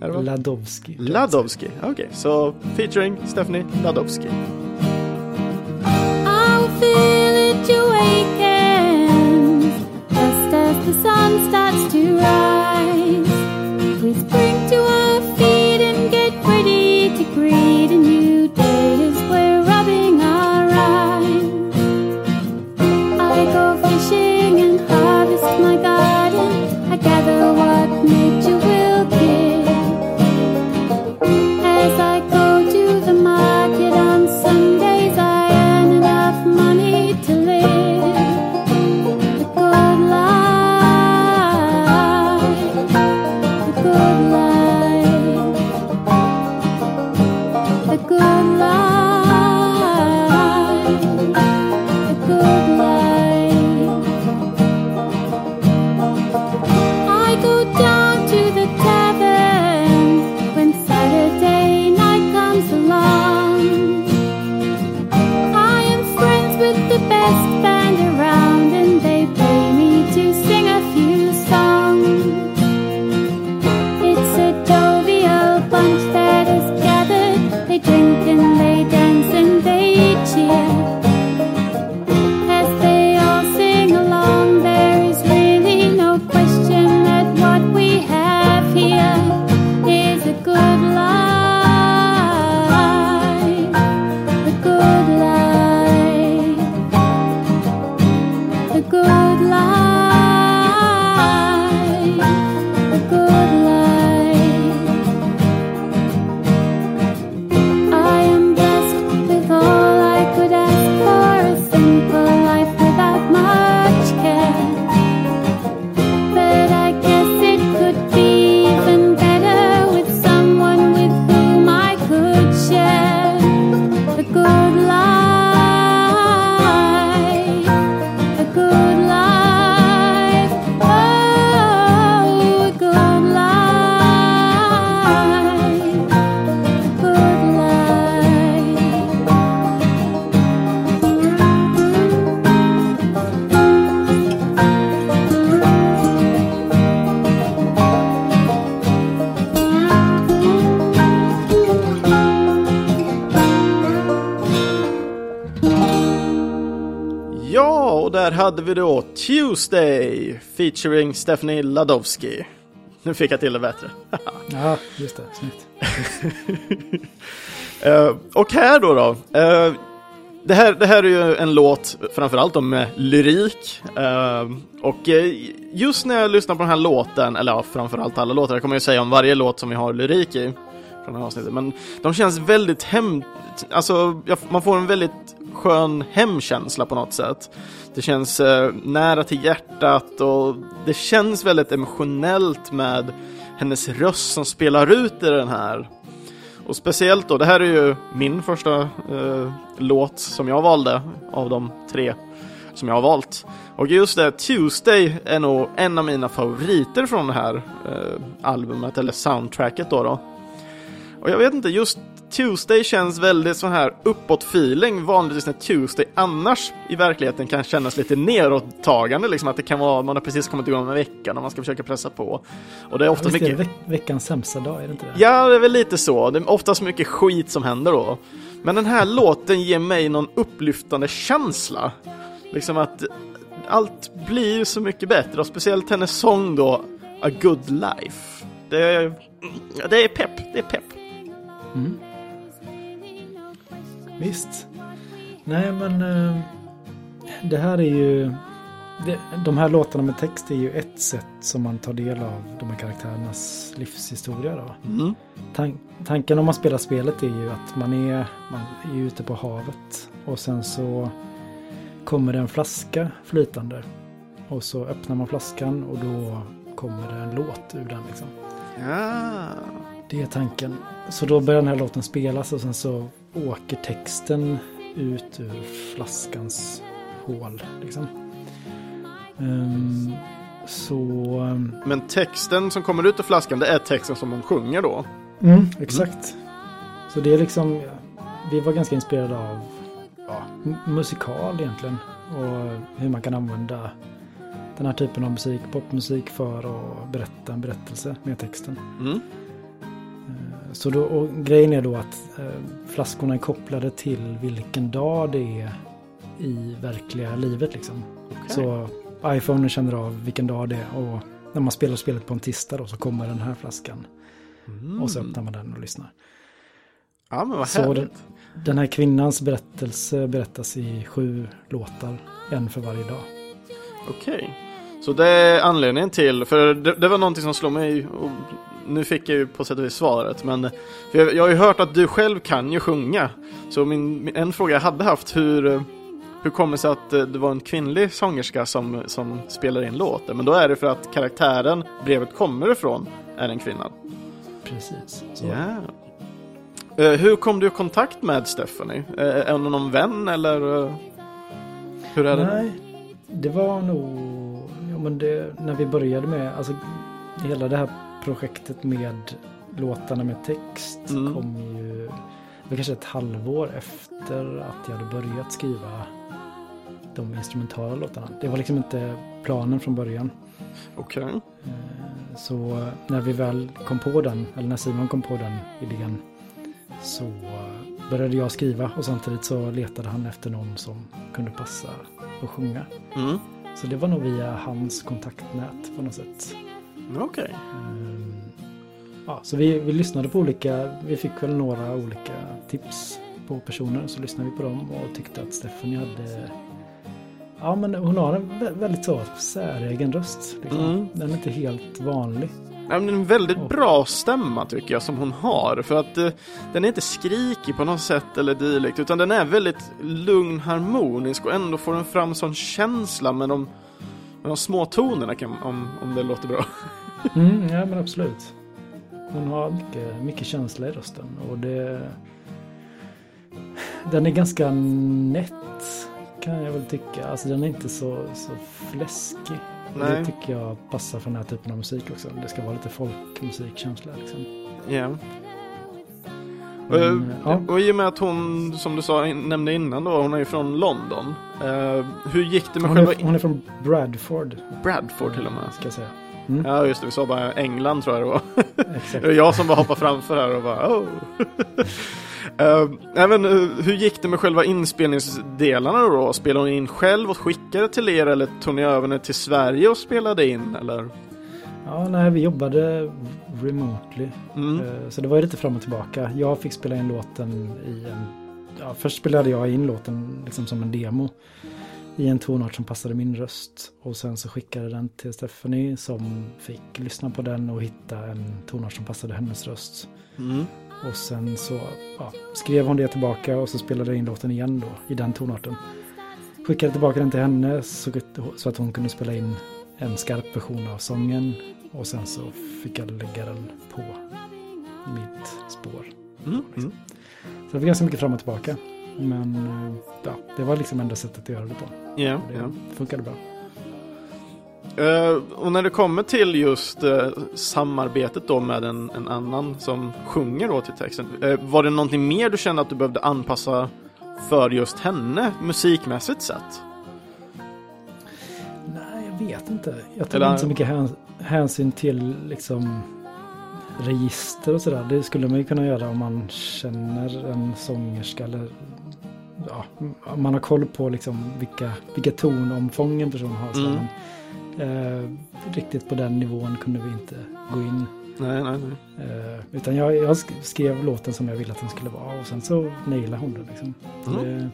Ladowski. Ladowski, okej. Okay. Så featuring Stephanie Ladowski. I'll feel it you the sun starts to rise. Tuesday featuring Stephanie Ladowski. Nu fick jag till det bättre. Ja, just det. Snyggt. Eh, och här då då. eh, det, här, det här är ju en låt framförallt om med lyrik. Eh, och eh, just när jag lyssnar på den här låten, eller ja, framförallt alla låtar, jag kommer ju säga om varje låt som vi har lyrik i från det här avsnittet, men de känns väldigt hem... Alltså, man får en väldigt skön hemkänsla på något sätt. Det känns eh, nära till hjärtat och det känns väldigt emotionellt med hennes röst som spelar ut i den här. Och speciellt då, det här är ju min första eh, låt som jag valde av de tre som jag har valt. Och just det, Tuesday är nog en av mina favoriter från det här eh, albumet, eller soundtracket då, då. Och jag vet inte, just Tuesday känns väldigt så här uppåt feeling vanligtvis när Tuesday annars i verkligheten kan kännas lite nedåttagande liksom att det kan vara man har precis kommit igång med veckan och man ska försöka pressa på. Och det är ofta är det mycket veck veckans sämsta dag, är det inte det? Ja, det är väl lite så. Det är oftast mycket skit som händer då. Men den här låten ger mig någon upplyftande känsla. Liksom att allt blir så mycket bättre och speciellt hennes sång då, A Good Life. Det är, det är pepp, det är pepp. Mm. Visst. Nej, men eh, det här är ju... De här låtarna med text är ju ett sätt som man tar del av de här karaktärernas livshistoria. Då. Mm. Tan tanken om man spelar spelet är ju att man är, man är ute på havet och sen så kommer det en flaska flytande. Och så öppnar man flaskan och då kommer det en låt ur den. Liksom. Ja. Det är tanken. Så då börjar den här låten spelas och sen så åker texten ut ur flaskans hål. Liksom. Ehm, så... ehm, Men texten som kommer ut ur flaskan, det är texten som hon sjunger då. Mm, exakt. Så det är liksom, vi var ganska inspirerade av ja, musikal egentligen. Och hur man kan använda den här typen av musik, popmusik, för att berätta en berättelse med texten. Mm. Så då, och grejen är då att eh, flaskorna är kopplade till vilken dag det är i verkliga livet. Liksom. Så iPhone känner av vilken dag det är och när man spelar spelet på en tisdag då, så kommer den här flaskan. Mm. Och så öppnar man den och lyssnar. Ja, men vad Så härligt. den, den här kvinnans berättelse berättas i sju låtar, en för varje dag. Okej. Så det är anledningen till, för det, det var någonting som slog mig och nu fick jag ju på sätt och vis svaret, men jag, jag har ju hört att du själv kan ju sjunga. Så min, en fråga jag hade haft, hur, hur kommer det sig att eh, det var en kvinnlig sångerska som, som spelar in låten? Men då är det för att karaktären brevet kommer ifrån är en kvinna. Precis. Så. Eh, hur kom du i kontakt med Stephanie? Eh, är hon någon vän eller? eh, Hur är det? Nej, det var nog... Ja, men det, när vi började med... Alltså, hela det här projektet med låtarna med text Mm. kom ju... Det var kanske ett halvår efter att jag hade börjat skriva de instrumentala låtarna. Det var liksom inte planen från början. Okej. Eh, Så när vi väl kom på den, eller när Simon kom på den idén, så började jag skriva och samtidigt så letade han efter någon som kunde passa och sjunga. Mm. Så det var nog via hans kontaktnät på något sätt. Okej. Ehm, Ja, så vi, vi lyssnade på olika, vi fick väl några olika tips på personer. Så lyssnade vi på dem och tyckte att Stephanie hade Ja men hon har en vä- väldigt så säregen röst. Liksom. Mm. Den är inte helt vanlig. Nej, men en väldigt bra stämma tycker jag som hon har. För att eh, den är inte skrikig på något sätt eller dylikt. Utan den är väldigt lugn, harmonisk och ändå får den fram sån känsla med de, med de små tonerna kan, om, om det låter bra. Mm, ja men absolut. Hon har mycket, mycket känsla i rösten och det... Den är ganska nätt kan jag väl tycka. Alltså den är inte så, så fläskig. Nej. Det tycker jag passar för den här typen av musik också. Det ska vara lite folkmusikkänsla liksom. Ja. Men, ja. Och i och med att hon, som du sa, nämnde innan då, hon är ju från London. Eh, hur gick det med Hon själva är, hon är från Bradford. Bradford till och med? Ska jag säga. Ja just det, vi sa bara England tror jag det var. Det var jag som bara hoppade framför här och bara oh. uh, även, uh, hur gick det med själva inspelningsdelarna då? Spelade hon in själv och skickade till er eller tog ni över henne till Sverige och spelade in eller? Ja, nej, vi jobbade remotely. Mm. Eh, Så det var ju lite fram och tillbaka. Jag fick spela in låten i en... Ja, först spelade jag in låten liksom som en demo. I en tonart som passade min röst. Och sen så skickade den till Stephanie som fick lyssna på den och hitta en tonart som passade hennes röst. Mm. Och sen så ja, skrev hon det tillbaka och så spelade jag in låten igen då i den tonarten. Skickade tillbaka den till henne så, så att hon kunde spela in en skarp version av sången. Och sen så fick jag lägga den på mitt spår. Mm. Mm. Så det var ganska mycket fram och tillbaka. Men eh, ja, det var liksom enda sättet att göra det på. Ja, Det ja. funkade bra. Eh, och när det kommer till just eh, samarbetet då med en, en annan som sjunger då till texten. eh, var det någonting mer du kände att du behövde anpassa för just henne musikmässigt sett? Nej, jag vet inte. Jag tar Eller- inte så mycket häns- hänsyn till liksom register och sådär. Det skulle man ju kunna göra om man känner en sångerska eller ja, man har koll på liksom vilka, vilka tonomfång en person har. Så Mm. men, eh, riktigt på den nivån kunde vi inte gå in. Nej, nej, nej. Eh, utan jag, jag sk- skrev låten som jag ville att den skulle vara och sen så nailade hon den. Liksom. Mm. det,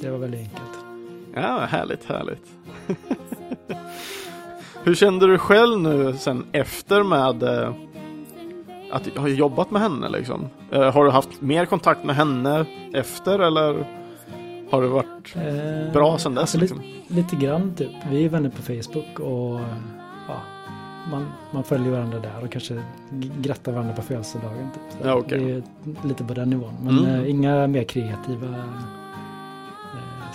det var väldigt enkelt. Ja, härligt, härligt. Hur kände du själv nu sen efter med att ha jobbat med henne liksom? Eh, har du haft mer kontakt med henne efter eller har det varit Eh, bra sen dess? alltså, liksom? lite, lite grann typ. Vi är vänner på Facebook och ja, man, man följer varandra där och kanske grattar varandra på födelsedagen. Typ. Ja, okej. Det är lite på den nivån. Men Mm. eh, inga mer kreativa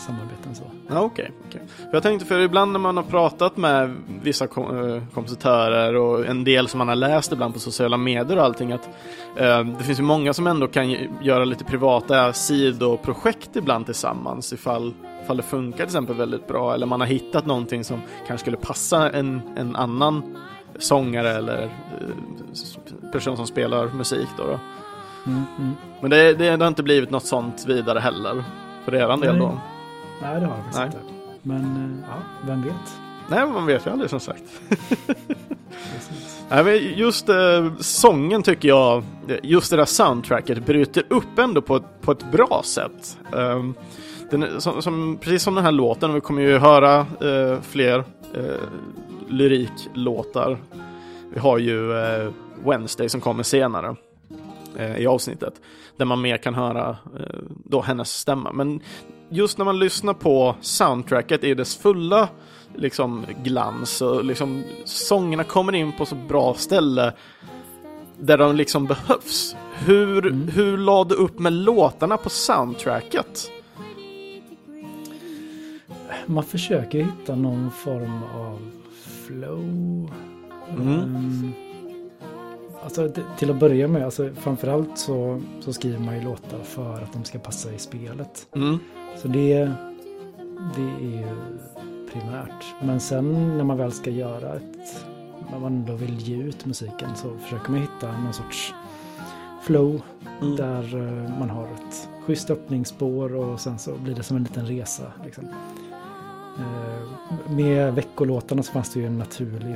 samarbeten så. Ja, okej. okej. För Jag tänkte, för ibland när man har pratat med vissa kom, eh, kompositörer och en del som man har läst ibland på sociala medier och allting, att eh, det finns ju många som ändå kan göra lite privata sidoprojekt ibland tillsammans ifall, ifall det funkar till exempel väldigt bra eller man har hittat någonting som kanske skulle passa en, en annan sångare eller eh, person som spelar musik då. då. Mm, mm. Men det, det, det har inte blivit något sånt vidare heller för er del då. Nej. Det har jag faktiskt Nej. inte. Men eh, ja, vem vet. Nej, man vet ju aldrig som sagt. Nej, men just eh, sången tycker jag, just det där soundtracket bryter upp ändå på ett, på ett bra sätt. Ehm, den, som, som, precis som den här låten, och vi kommer ju höra eh, fler eh, lyriklåtar. Vi har ju eh, Wednesday som kommer senare eh, i avsnittet. Där man mer kan höra eh, då hennes stämma. Men just när man lyssnar på soundtracket i dess fulla liksom glans och liksom sångerna kommer in på så bra ställe där de liksom behövs. Hur, Mm. hur la du upp med låtarna på soundtracket? Man försöker hitta någon form av flow. Mm. Ehm, alltså till att börja med, alltså framförallt så, så skriver man ju låtar för att de ska passa i spelet. Mm. Så det, det är ju primärt. Men sen när man väl ska göra ett, när man ändå vill ge ut musiken så försöker man hitta någon sorts flow Mm. där eh, man har ett schysst öppningsspår och sen så blir det som en liten resa. Liksom. Eh, Med veckolåtarna så fanns det ju en naturlig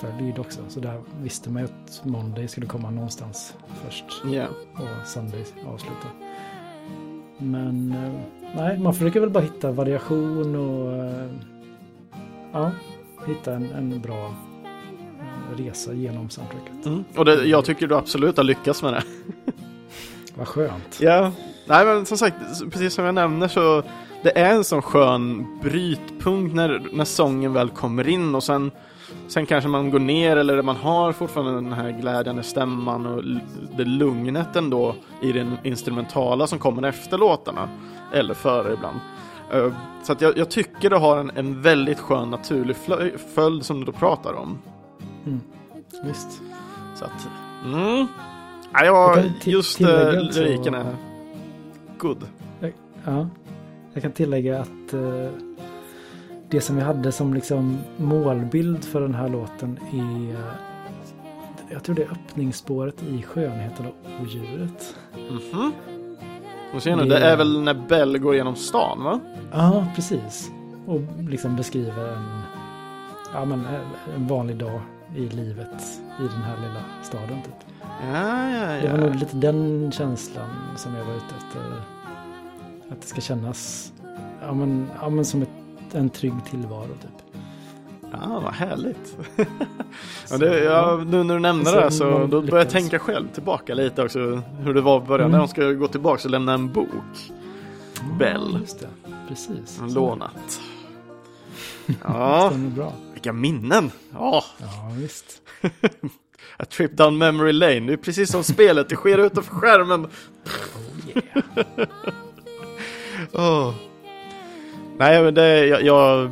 följd också. Så där visste man ju att Monday skulle komma någonstans först Ja. och Sunday avsluta. Men eh, nej, man försöker väl bara hitta variation och eh, ja, hitta en, en bra resa genom soundtracket. Mm. Och det, jag tycker du absolut har lyckats med det. Vad skönt. Ja, nej men som sagt, precis som jag nämner så det är en sån skön brytpunkt när, när sången väl kommer in och sen, sen kanske man går ner eller man har fortfarande den här glädjande stämman och det lugnet ändå i den instrumentala som kommer efter låtarna. Eller före ibland. Eh, Så att jag, jag tycker det har en, en väldigt skön naturlig följd som du då pratar om. Visst. Så att, mm. Ja, Jag jag, just också- lyriken är good. Ja, jag kan tillägga att eh, det som vi hade som liksom målbild för den här låten är jag tror det är öppningsspåret i Skönheten och odjuret. Mhm. Och ser nu, Det- det är väl när Bell går genom stan va? Ja, precis. Och liksom beskriver en, ja, men eh, en vanlig dag i livet i den här lilla staden. Typ. Ja, ja, Det var nog ja. lite den känslan som jag var ute efter. Att det ska kännas ja, men, ja, men som ett, en trygg tillvaro. Typ. Ja, vad härligt. Så, det, ja, nu när du nämnde Så det så man då börjar jag tänka själv tillbaka lite också hur det var i början Mm. när de ska gå tillbaka och lämna en bok. Bell. Just det, precis. Så- Lånat. Ja, bra. vilka minnen. Ja, Ja, visst. A trip down memory lane. Det är precis som spelet, det sker utanför skärmen. Åh. Nej, men det, jag, jag,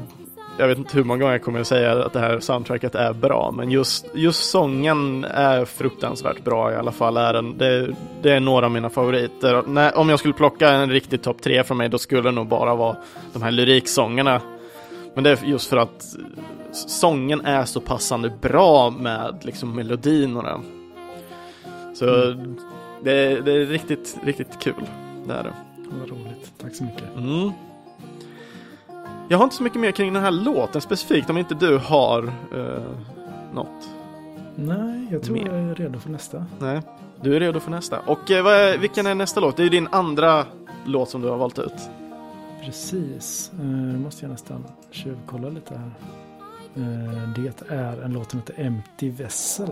jag vet inte hur många gånger jag kommer att säga att det här soundtracket är bra, men just, just sången är fruktansvärt bra i alla fall. Är den, det, det är några av mina favoriter. Nej, om jag skulle plocka en riktig topp tre från mig, då skulle det nog bara vara de här lyriksångerna. Men det är just för att sången är så passande bra med liksom melodin och det. Så det, det är riktigt, riktigt kul. Det är det. Vad roligt. Tack så mycket. Mm. Jag har inte så mycket mer kring den här låten specifikt om inte du har uh, något. Nej, jag tror Mer. jag är redo för nästa. Nej, du är redo för nästa. Och eh, vad vilken är nästa låt? Det är ju din andra låt som du har valt ut. Precis. Eh, måste jag nästan tjuvkolla lite här. Eh, Det är en låt som heter Empty Vessel.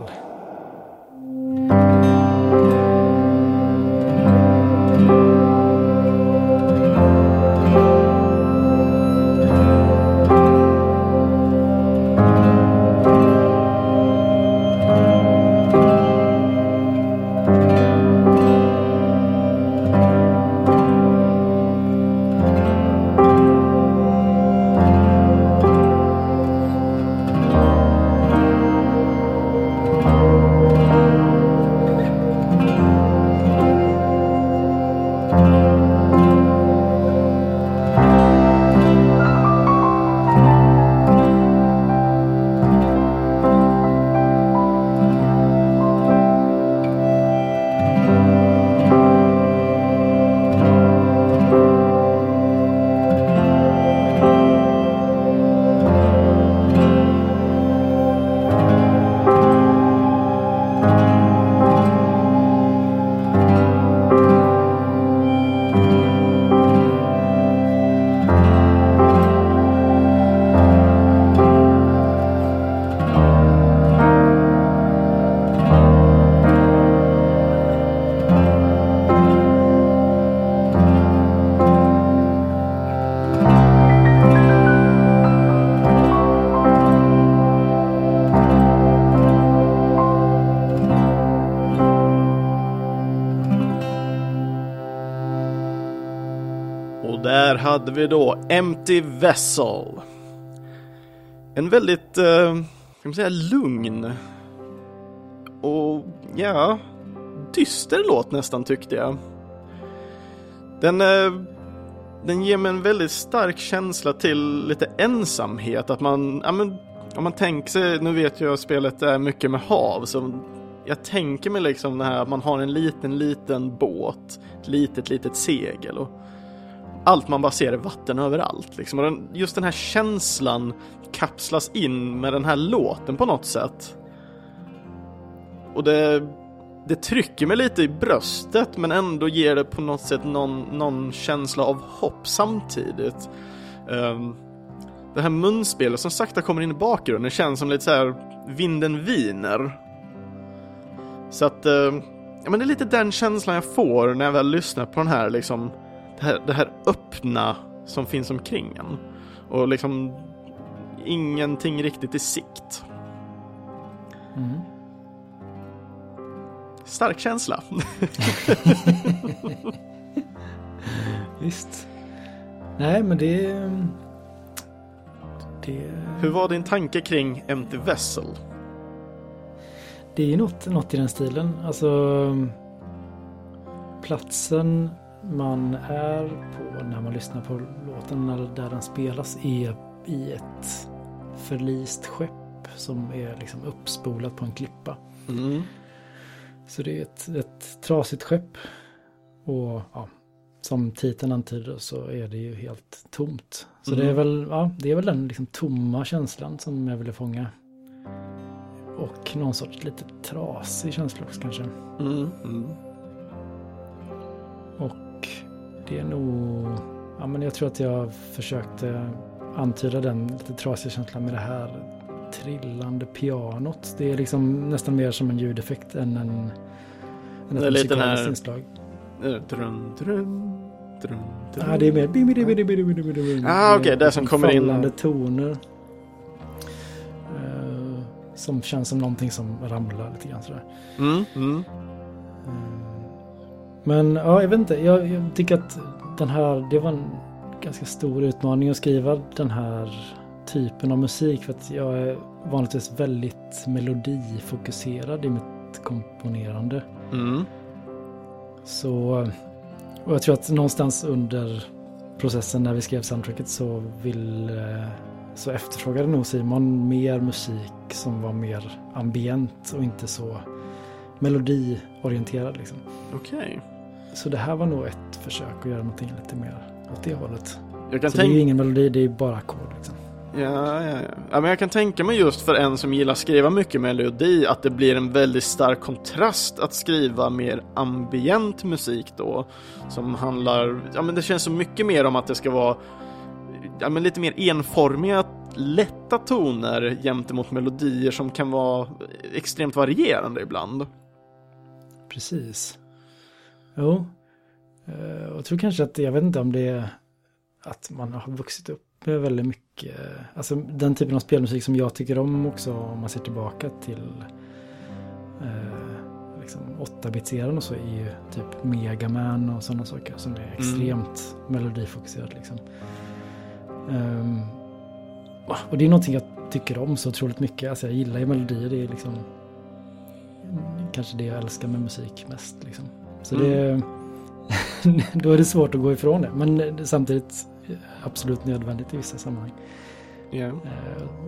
Hade vi då Empty Vessel. En väldigt, eh, kan man säga, lugn och ja, dyster låt nästan tyckte jag. Den, eh, den ger mig en väldigt stark känsla till lite ensamhet, att man, ja men, om man tänker sig, nu vet jag att spelet är mycket med hav, så jag tänker mig liksom det här att man har en liten, liten båt, ett litet, litet segel och allt man bara ser är vatten överallt. Liksom. Och den, just den här känslan kapslas in med den här låten på något sätt. Och det, det trycker mig lite i bröstet men ändå ger det på något sätt någon, någon känsla av hopp samtidigt. Um, det här munspelet som sakta kommer in i bakgrunden känns som lite så här vinden viner. Så att, uh, ja men det är lite den känslan jag får när jag väl lyssnar på den här liksom det här, det här öppna som finns omkring en. Och liksom ingenting riktigt i sikt. Mm. Stark känsla. Visst. Nej, men det... Det, Hur var din tanke kring Empty Vessel? det är något, något i den stilen. Alltså... Platsen man är på när man lyssnar på låten eller där den spelas är i ett förlist skepp som är liksom uppspolat på en klippa. Mm. Så det är ett, ett trasigt skepp. Och ja, som titeln antyder så är det ju helt tomt. Så det är Mm. väl, ja, det är väl den liksom tomma känslan som jag ville fånga. Och någon sorts lite trasig känsla också kanske. Mm. Mm. Och det är nog, ja men jag tror att jag försökte antyda den lite trasiga känslan med det här trillande pianot. Det är liksom nästan mer som en ljudeffekt än en, än Det ett är lite den musikaliskt här- inslag. Eh, Drun, drun, drun, drun. Ja, det är mer... Ah, okej, det som kommer in. Fallande toner. Eh, som känns som någonting som ramlar lite grann sådär. Mm. Mm. Eh, men ja, jag vet inte. Jag, jag tycker att den här, det var en ganska stor utmaning att skriva den här typen av musik för att jag är vanligtvis väldigt melodifokuserad i mitt komponerande. Mm. Så, och jag tror att någonstans under processen när vi skrev soundtracket så vill eh, så efterfrågade nog Simon mer musik som var mer ambient och inte så melodiorienterad liksom. Okej. Så det här var nog ett försök att göra någonting lite mer åt det hållet. Jag kan Så det är ju tänka... ingen melodi, det är bara ackord liksom. Ja, ja, ja. ja, men jag kan tänka mig just för en som gillar att skriva mycket melodi att det blir en väldigt stark kontrast att skriva mer ambient musik då. Som handlar, ja men det känns så mycket mer om att det ska vara ja, men lite mer enformiga, lätta toner gentemot melodier som kan vara extremt varierande ibland. Precis. Jo. Eh, jag tror kanske att, jag vet inte om det är att man har vuxit upp med väldigt mycket, alltså den typen av spelmusik som jag tycker om också om man ser tillbaka till eh, liksom 8-bitseran och så är ju typ Megaman och sådana saker som är extremt melodifokuserat liksom. Ehm, och det är någonting jag tycker om så otroligt mycket, alltså jag gillar ju melodier, det är liksom kanske det jag älskar med musik mest liksom. Så det, då är det svårt att gå ifrån det, men samtidigt absolut nödvändigt i vissa sammanhang. Eh,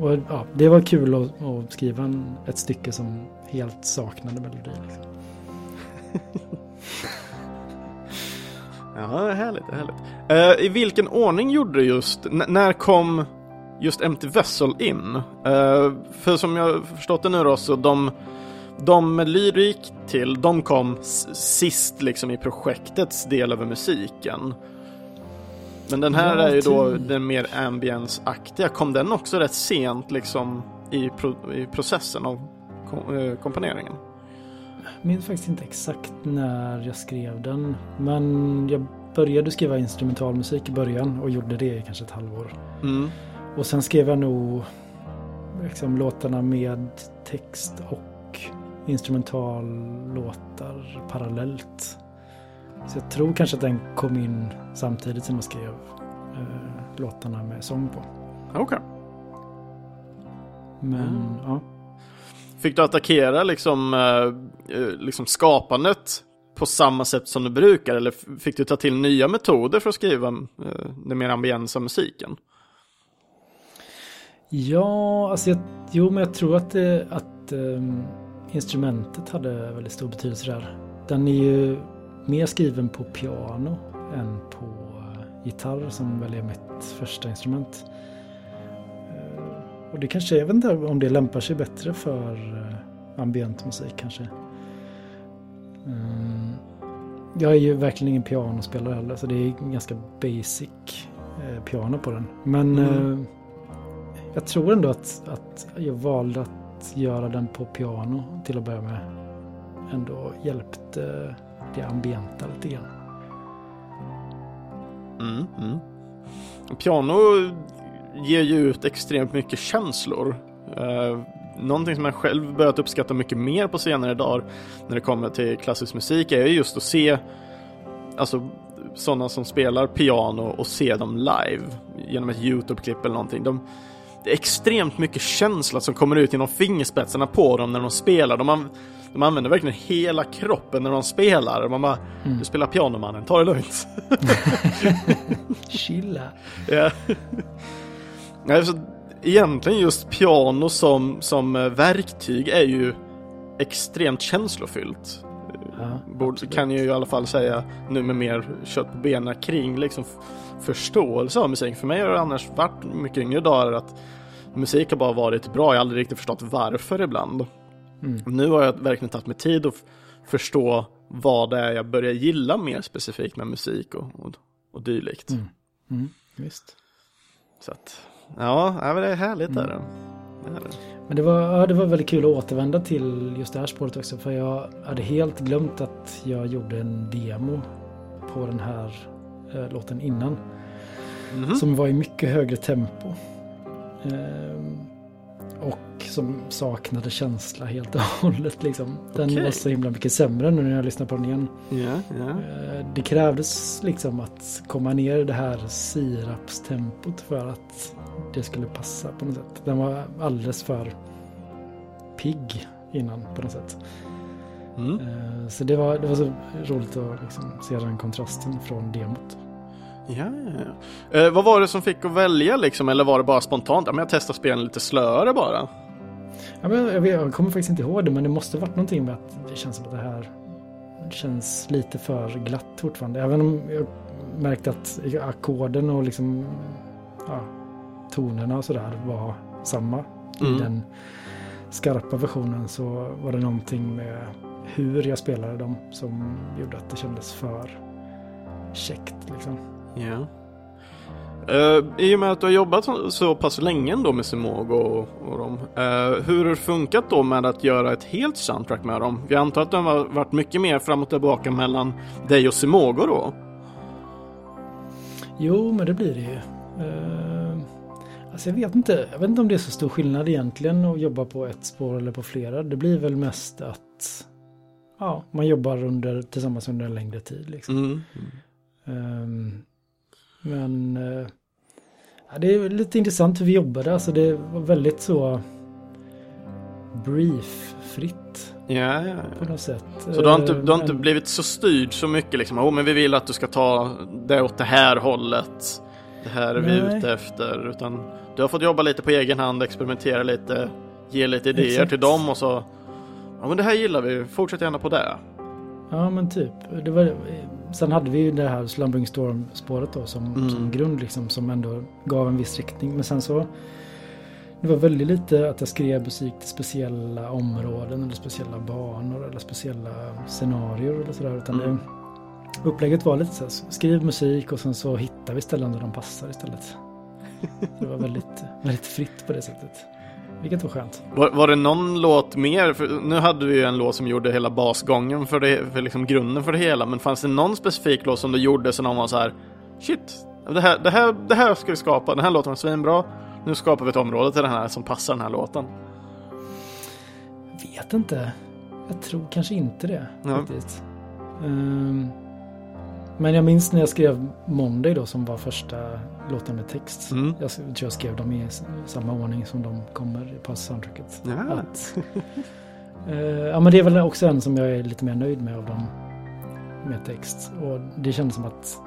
Och ja, det var kul att, att skriva en, ett stycke som helt saknade melodi. Liksom. Ja, härligt, härligt. Eh, I vilken ordning gjorde du just, n- när kom just Empty Vessel in? Eh, för som jag förstått det nu då, så de, de med lyrik till, de kom sist liksom i projektets del över musiken. Men den här är ju då till- den mer ambience-aktiga. Kom den också rätt sent liksom i, pro, i processen av kom, eh, komponeringen? Jag minns faktiskt inte exakt när jag skrev den. Men jag började skriva instrumentalmusik i början och gjorde det i kanske ett halvår. Mm. Och sen skrev jag nog liksom, låtarna med text och instrumentallåtar parallellt. Så jag tror kanske att den kom in samtidigt som jag skrev eh, låtarna med sång på. Okej. Men Mm. ja. Fick du attackera liksom, eh, eh, liksom skapandet på samma sätt som du brukar eller fick du ta till nya metoder för att skriva eh, den mer ambiensa musiken? Ja, alltså jag, jo, men jag tror att, det, att ehm, instrumentet hade väldigt stor betydelse där. Den är ju mer skriven på piano än på eh, gitarr som väl är mitt första instrument. Eh, och det kanske, jag vet inte om det lämpar sig bättre för uh, ambient musik kanske. Jag är ju verkligen ingen pianospelare heller, så det är ganska basic eh, piano på den. Men Mm. eh, jag tror ändå att, att jag valde att göra den på piano till att börja med. Ändå hjälpte eh, det ambienta lite grann. Mm, mm. Piano ger ju ut extremt mycket känslor. Eh, någonting som jag själv börjat uppskatta mycket mer på senare dagar när det kommer till klassisk musik är just att se alltså sådana som spelar piano och se dem live genom ett YouTube-klipp eller någonting. De, det är extremt mycket känsla som kommer ut genom fingerspetsarna på dem när de spelar. De, an, de använder verkligen hela kroppen när de spelar. Man bara, du spelar piano mannen, ta det lugnt. Chilla. Ja. Nej, så egentligen just piano som, som eh, verktyg är ju extremt känslofyllt. Ja, Borde, absolut. kan jag ju i alla fall säga nu med mer kött på benen kring liksom förståelse av musik. För mig har det annars varit mycket yngre dagar att musik har bara varit bra. Jag har aldrig riktigt förstått varför ibland. Mm. Nu har jag verkligen tagit mig tid att förstå vad det är jag börjar gilla mer specifikt med musik och, och, och dylikt. Mm. Mm, visst. Så att, ja, det är härligt Mm. det. är det. Men det var, ja, det var väldigt kul att återvända till just det här spåret också. För jag hade helt glömt att jag gjorde en demo på den här eh, låten innan. Mhm. Som var i mycket högre tempo. Ehm, Och som saknade känsla helt och hållet. Liksom. Den Okej. var så himla mycket sämre nu när jag lyssnar på den igen. Ja. Eh, Det krävdes liksom att komma ner i det här sirapstempot för att det skulle passa på något sätt. Den var alldeles för pigg innan på något sätt. Mm. Eh, Så det var, det var så roligt att liksom se den kontrasten från demot. Ja, ja. Eh, vad var det som fick att välja liksom? Eller var det bara spontant? Ja, men jag testar spelen lite slöare bara. Ja, men jag, jag kommer faktiskt inte ihåg det men det måste varit någonting med att det känns som att det här känns lite för glatt fortfarande. Även om jag märkte att ackorden och liksom ja, tonerna och sådär var samma Mm. i den skarpa versionen så var det någonting med hur jag spelade dem som gjorde att det kändes för käckt. Liksom. Ja. Eh, I och med att du har jobbat så, pass länge ändå med Simog och, och dem. eh, hur har det funkat då med att göra ett helt soundtrack med dem? Jag antar att det har varit mycket mer fram och tillbaka mellan dig och Simogo då? Jo, men det blir det ju. Uh, alltså jag vet inte. Jag vet inte om det är så stor skillnad egentligen att jobba på ett spår eller på flera. Det blir väl mest att ja, man jobbar under, tillsammans under en längre tid. Liksom. Mm. Ehm, men eh, ja, det är lite intressant hur vi jobbade. Alltså det var väldigt så brief-fritt Ja, ja, ja. på något sätt. Så du har inte, du har inte Men- blivit så styrd så mycket liksom? Oh, men vi vill att du ska ta det åt det här hållet. Det här är vi Nej. ute efter. Utan du har fått jobba lite på egen hand, experimentera lite, ge lite idéer Exakt. till dem och så. Ja men det här gillar vi, fortsätt gärna på det. Ja men typ. Det var, sen hade vi ju det här Slumbering Storm-spåret då som, Mm. som grund liksom som ändå gav en viss riktning. Men sen så det var väldigt lite att jag skrev musik till speciella områden eller speciella banor eller speciella scenarier eller sådär. Utan Mm. det, upplägget var lite så här, skriv musik och sen så hittar vi ställen där de passar istället. Det var väldigt, väldigt fritt på det sättet. Vilket var skönt. Var, var det någon låt mer? För nu hade vi ju en låt som gjorde hela basgången för, det, för liksom grunden för det hela. Men fanns det någon specifik låt som du gjorde så någon var så här Shit, det här, det, här, det här ska vi skapa. Den här låten var svinbra. Nu skapar vi ett område till den här som passar den här låten. Vet inte. Jag tror kanske inte det Ja. faktiskt. Ehm, men jag minns när jag skrev Monday då som var första låten med text. Mm. Jag tror jag skrev dem i samma ordning som de kommer på soundtracket. Ja. Att, eh, ja men det är väl också en som jag är lite mer nöjd med av dem med text. Och det kändes som att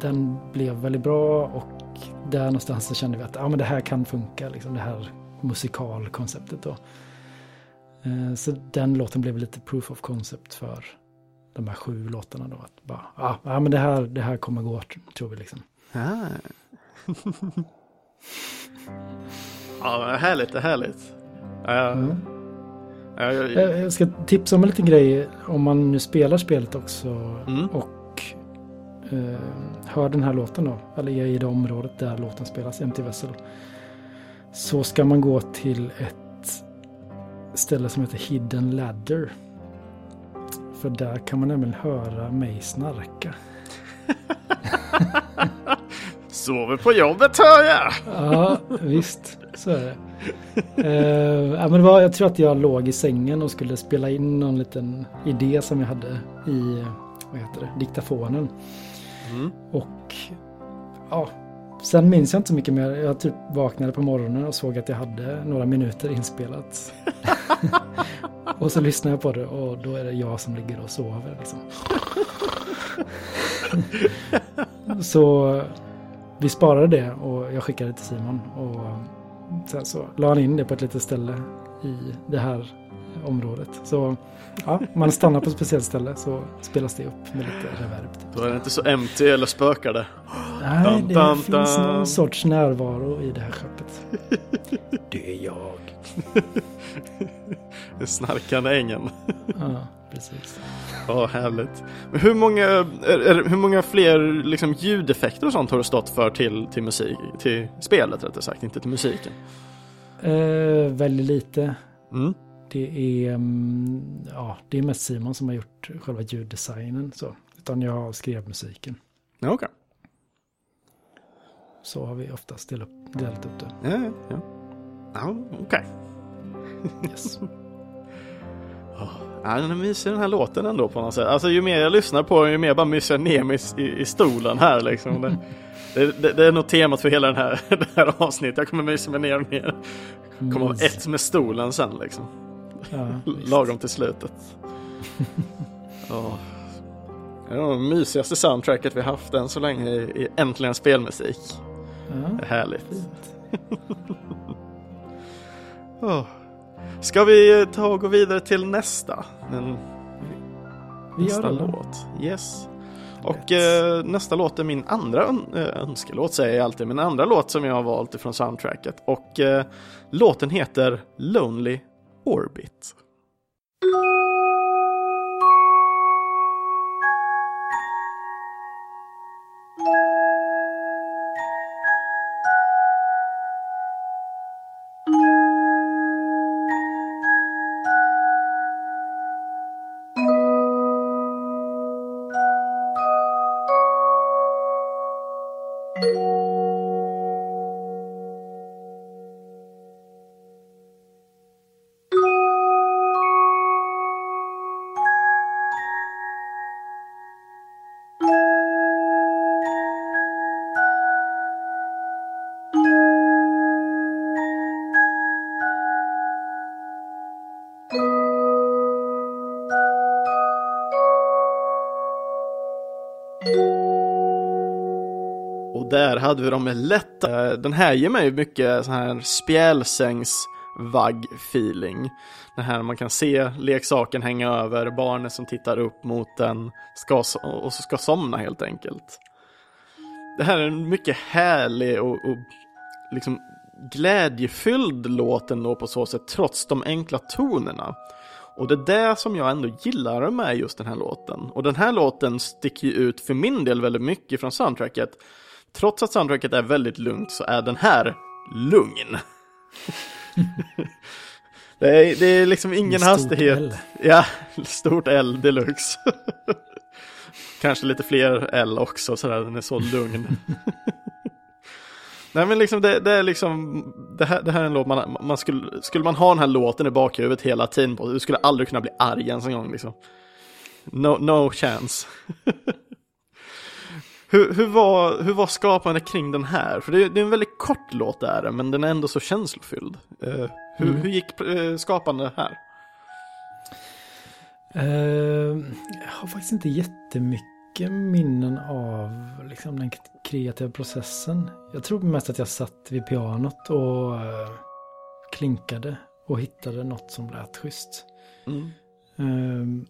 den blev väldigt bra och där någonstans så kände vi att ja, men det här kan funka, liksom det här musikalkonceptet då. Eh, Så den låten blev lite proof of concept för de här sju låtarna då. Att bara, ja, ja men det här, det här kommer gå, tror vi liksom. Ah. ja, härligt, det är härligt. Ja, Mm. ja, ja, Jag jag ska tipsa om en liten grej om man nu spelar spelet också Mm. och eh, hör den här låten då, eller är i det området där låten spelas, Empty Vessel. Så ska man gå till ett ställe som heter Hidden Ladder. För där kan man nämligen höra mig snarka. Sover på jobbet hör jag! Ja, visst. Så är det. Eh, ja, men det var, jag tror att jag låg i sängen och skulle spela in någon liten idé som jag hade i vad heter det, diktafonen. Mm. Och ja, sen minns jag inte så mycket mer. Jag typ vaknade på morgonen och såg att jag hade några minuter inspelat. och så lyssnade jag på det och då är det jag som ligger och sover. Liksom. så vi sparade det och jag skickade det till Simon. Och sen så la han in det på ett litet ställe i det här området. Så ja, man stannar på ett speciellt ställe så spelas det upp med lite reverb. Då är det inte så empty eller spökar det. Nej, Dun, det dun, finns dun. någon sorts närvaro i det här skeppet. Det är jag. Den snarkande ängen. Ja, precis. Ja, härligt. Men hur många, är, är, hur många fler liksom, ljudeffekter och sånt har du stått för till, till musik, till spelet rättare sagt, inte till musiken? Eh, väldigt lite. Mm. Det är, mm, ja, det är mest Simon som har gjort själva ljuddesignen. Så. Utan jag skrev musiken. Ja, okej. Så har vi oftast delat upp, delat upp det. Ja, ja, ja. Okej. Yes. Ja, den är mysig den här låten ändå på något sätt. Alltså ju mer jag lyssnar på den, ju mer bara myser jag ner mig i, i, stolen här liksom. Det, det, det, det är nog temat för hela den här, det här avsnittet. Jag kommer mysa mig ner och ner. Kommer vara ett med stolen sen liksom. Ja. Lagom till slutet. Ja. Det är nog det mysigaste soundtracket vi haft än så länge i, i Äntligen Spelmusik. Ja, Det är härligt. fint. Oh. Ska vi ta och gå vidare till nästa? Den, Vi gör nästa det. då. låt. Yes. Och eh, nästa låt är min andra eh, önskelåt säger jag alltid, min andra låt som jag har valt ifrån soundtracket. Och eh, låten heter Lonely Orbit. Hade vi dem lätta. Eh, den här ger mig mycket sån här spjälsängs-vagg-feeling. Det här man kan se leksaken hänga över, barnet som tittar upp mot den ska, och så ska somna helt enkelt. Det här är en mycket härlig och, och liksom glädjefylld låt ändå på så sätt, trots de enkla tonerna. Och det är det som jag ändå gillar med just den här låten. Och den här låten sticker ju ut för min del väldigt mycket från soundtracket. Trots att soundtracket är väldigt lugnt så är den här lugn. det, är, det är liksom ingen stort hastighet. L. Ja, stort L deluxe. Kanske lite fler L också sådär, den är så lugn. Nej men liksom det, det är liksom, det här, det här är en låt man, man skulle, skulle man ha den här låten i bakhuvudet hela tiden på, du skulle aldrig kunna bli arg ens en gång liksom. No, no chance. Hur, hur, var, hur var skapandet kring den här? För det, är- det är en väldigt kort låt där, men den är ändå så känslofylld. Eh, hur, Mm. hur gick uh, skapande här? Eh, jag har faktiskt inte jättemycket minnen av liksom, den kreativa processen. Jag tror mest att jag satt vid pianot och eh, klinkade och hittade något som lät schysst. Mm. Eh,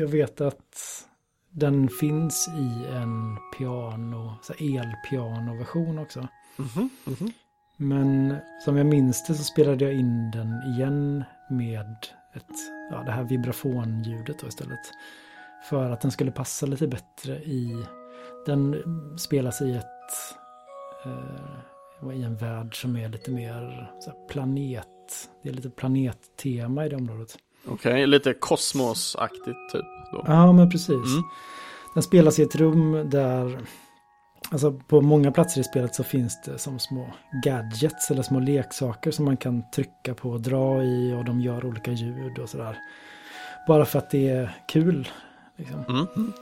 jag vet att den finns i en piano, elpianoversion också. Mhm, mhm. Men som jag minns det så spelade jag in den igen med ett, ja, det här vibrafonljudet då istället. För att den skulle passa lite bättre i, den spelas i ett, eh, i en värld som är lite mer planet, det är lite planettema i det området. Okej, lite kosmosaktigt typ då. Ja, men precis. Mm. Den spelas i ett rum där, alltså på många platser i spelet så finns det som små gadgets eller små leksaker som man kan trycka på och dra i och de gör olika ljud och sådär. Bara för att det är kul. Liksom. Mm.